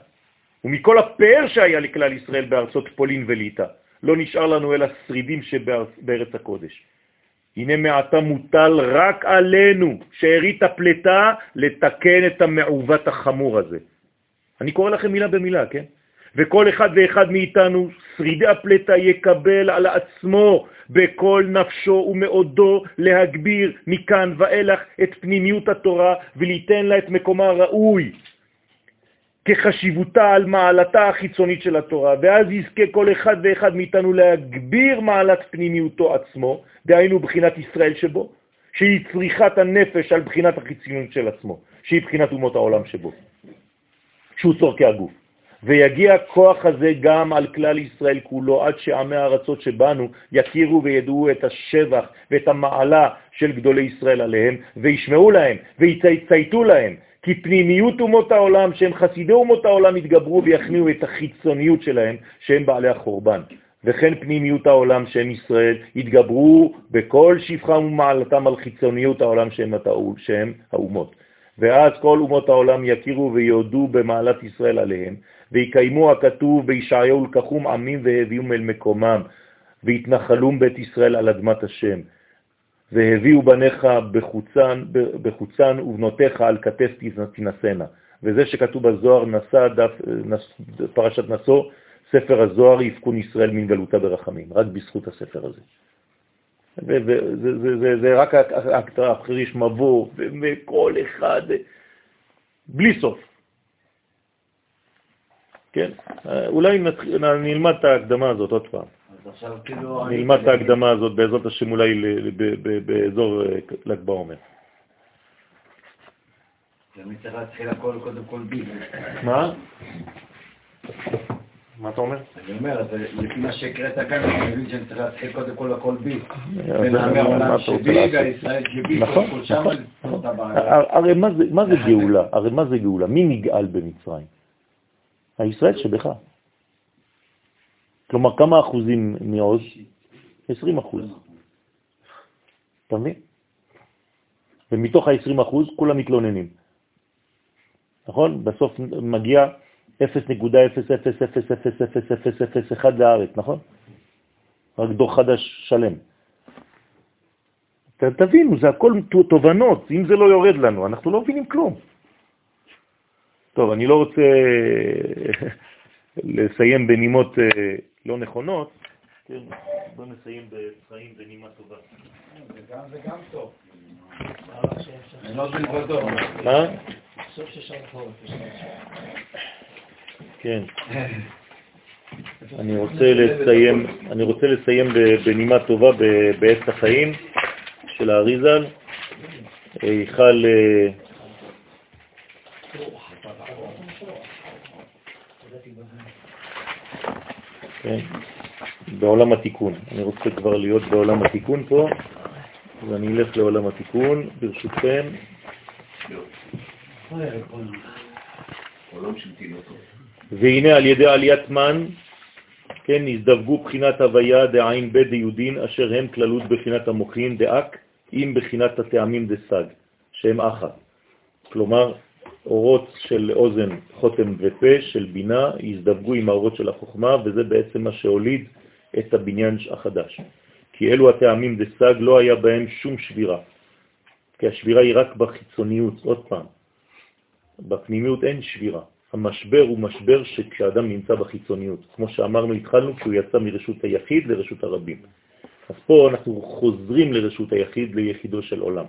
ומכל הפאר שהיה לכלל ישראל בארצות פולין וליטא, לא נשאר לנו אלא שרידים שבארץ הקודש. הנה מעתה מוטל רק עלינו, שארית הפלטה, לתקן את המעוות החמור הזה. אני קורא לכם מילה במילה, כן? וכל אחד ואחד מאיתנו, שרידי הפלטה, יקבל על עצמו בכל נפשו ומאודו להגביר מכאן ואילך את פנימיות התורה וליתן לה את מקומה הראוי, כחשיבותה על מעלתה החיצונית של התורה, ואז יזכה כל אחד ואחד מאיתנו להגביר מעלת פנימיותו עצמו, דהיינו בחינת ישראל שבו, שהיא צריכת הנפש על בחינת החיצוניות של עצמו, שהיא בחינת אומות העולם שבו, שהוא צורכי הגוף. ויגיע כוח הזה גם על כלל ישראל כולו, עד שעמי הארצות שבנו יכירו וידעו את השבח ואת המעלה של גדולי ישראל עליהם, וישמעו להם, ויצייתו להם, כי פנימיות אומות העולם, שהם חסידי אומות העולם, יתגברו ויכניעו את החיצוניות שלהם, שהם בעלי החורבן. וכן פנימיות העולם שהם ישראל, יתגברו בכל שפחם ומעלתם על חיצוניות העולם שהם, התאול, שהם האומות. ואז כל אומות העולם יכירו ויודו במעלת ישראל עליהם, ויקיימו הכתוב בישעיהו לקחום עמים והביאום אל מקומם, והתנחלום בית ישראל על אדמת השם. והביאו בניך בחוצן, בחוצן ובנותיך על כתף תנסנה. וזה שכתוב בזוהר נשא דף, נס, פרשת נשוא, ספר הזוהר יפקון ישראל מן גלותה ברחמים, רק בזכות הספר הזה. וזה זה, זה, זה רק החריש מבוא, וכל אחד, בלי סוף. כן? אולי נלמד את ההקדמה הזאת עוד פעם. כאילו נלמד את ההקדמה הזאת בעזרת השם אולי באזור אה, ל"ג בעומר. אני צריך להתחיל הכל קודם כל בי. מה? מה אתה אומר? אני אומר, לפי מה שהקראת כאן, אני מבין שאני צריך להתחיל קודם כל הכל בי. מה אתה רוצה לעשות? נכון, נכון. הרי מה זה גאולה? הרי מה זה גאולה? מי נגאל במצרים? הישראל שבך. כלומר, כמה אחוזים מעוז? 20 אחוז. אתה מבין? ומתוך ה-20 אחוז כולם מתלוננים. נכון? בסוף מגיע 0.000000001 לארץ, נכון? רק דור חדש שלם. תבינו, זה הכל תובנות, אם זה לא יורד לנו, אנחנו לא מבינים כלום. טוב, אני לא רוצה לסיים בנימות אה, לא נכונות, כן, בוא נסיים בחיים בנימה טובה. זה גם טוב. מה? כן. אני רוצה לסיים, אני רוצה לסיים בנימה טובה בעץ החיים של האריזל. היכל אה, כן, בעולם התיקון. אני רוצה כבר להיות בעולם התיקון פה, אז אני אלך לעולם התיקון, ברשותכם. והנה על ידי עליית מן, כן, נזדווגו בחינת הוויה דעין בית דיודין, אשר הם כללות בחינת המוחין דאק, עם בחינת הטעמים דסג, שהם אחת. כלומר, אורות של אוזן, חותם ופה של בינה יזדווגו עם האורות של החוכמה, וזה בעצם מה שהוליד את הבניין החדש. כי אלו הטעמים דסג לא היה בהם שום שבירה, כי השבירה היא רק בחיצוניות, עוד פעם. בפנימיות אין שבירה. המשבר הוא משבר שכשאדם נמצא בחיצוניות. כמו שאמרנו, התחלנו כשהוא יצא מרשות היחיד לרשות הרבים. אז פה אנחנו חוזרים לרשות היחיד, ליחידו של עולם.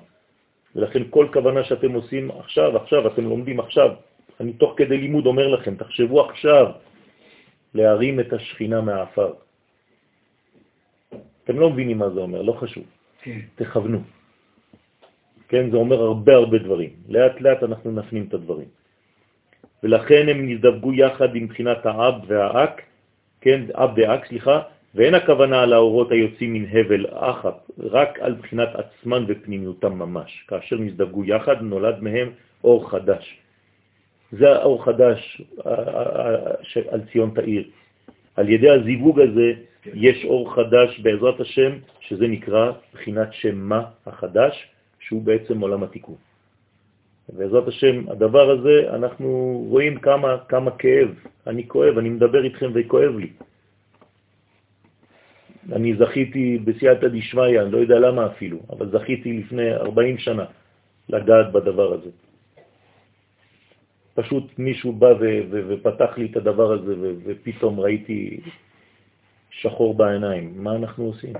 ולכן כל כוונה שאתם עושים עכשיו, עכשיו, אתם לומדים עכשיו, אני תוך כדי לימוד אומר לכם, תחשבו עכשיו להרים את השכינה מהאפר. אתם לא מבינים מה זה אומר, לא חשוב. כן. תכוונו. כן, זה אומר הרבה הרבה דברים. לאט לאט אנחנו נפנים את הדברים. ולכן הם נזדווגו יחד עם בחינת האב והאק, כן, אב דאק, סליחה, ואין הכוונה על האורות היוצאים מן הבל אחת, רק על בחינת עצמן ופנימיותם ממש. כאשר נזדווגו יחד, נולד מהם אור חדש. זה האור חדש על ציון תאיר. על ידי הזיווג הזה יש אור חדש בעזרת השם, שזה נקרא בחינת שם מה החדש, שהוא בעצם עולם התיקון. בעזרת השם, הדבר הזה, אנחנו רואים כמה, כמה כאב. אני כואב, אני מדבר איתכם וכואב לי. אני זכיתי בסייעתא דשמיא, אני לא יודע למה אפילו, אבל זכיתי לפני 40 שנה לגעת בדבר הזה. פשוט מישהו בא ופתח לי את הדבר הזה ופתאום ראיתי שחור בעיניים. מה אנחנו עושים?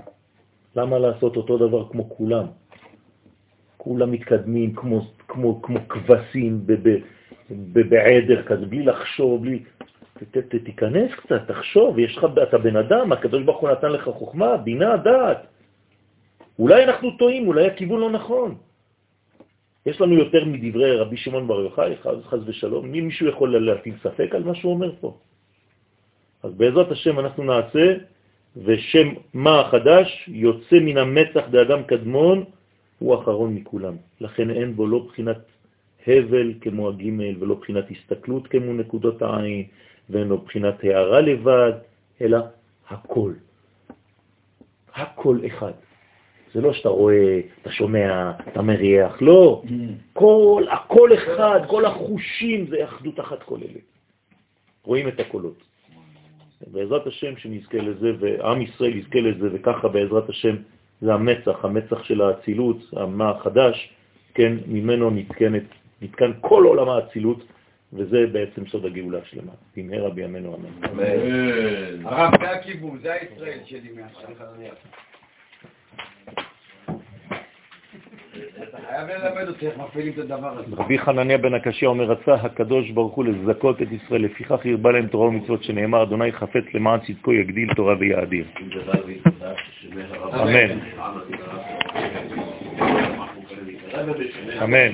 למה לעשות אותו דבר כמו כולם? כולם מתקדמים כמו, כמו, כמו כבשים בעדר כזה, בלי לחשוב, בלי... תיכנס קצת, תחשוב, יש לך, אתה בן אדם, הקדוש ברוך הוא נתן לך חוכמה, בינה, דעת. אולי אנחנו טועים, אולי הכיוון לא נכון. יש לנו יותר מדברי רבי שמעון בר יוחאי, חז ושלום, מי מישהו יכול להטיל ספק על מה שהוא אומר פה? אז בעזרת השם אנחנו נעשה, ושם מה החדש יוצא מן המצח באדם קדמון, הוא אחרון מכולם. לכן אין בו לא בחינת הבל כמו הגימל, ולא בחינת הסתכלות כמו נקודות העין, ואין לו בחינת הערה לבד, אלא הכל. הכל אחד. זה לא שאתה רואה, אתה שומע, אתה מריח, לא. כל, הכל אחד, כל החושים זה אחדות אחת כוללת. רואים את הקולות. בעזרת השם שנזכה לזה, ועם ישראל יזכה לזה, וככה בעזרת השם זה המצח, המצח של האצילות, המה החדש, כן, ממנו נתקנת, נתקן כל עולם האצילות, וזה בעצם סוד הגאולה השלמה. במהרה בימינו אמן. הרב, זה הכיוון, זה הישראל שלי מעכשיו. רבי חנניה בן הקשיא אומר, רצה הקדוש ברוך הוא לזכות את ישראל, לפיכך ירבה להם תורה ומצוות, שנאמר, אדוני חפץ למען צדקו יגדיל תורה ויאדיר. אמן. אמן.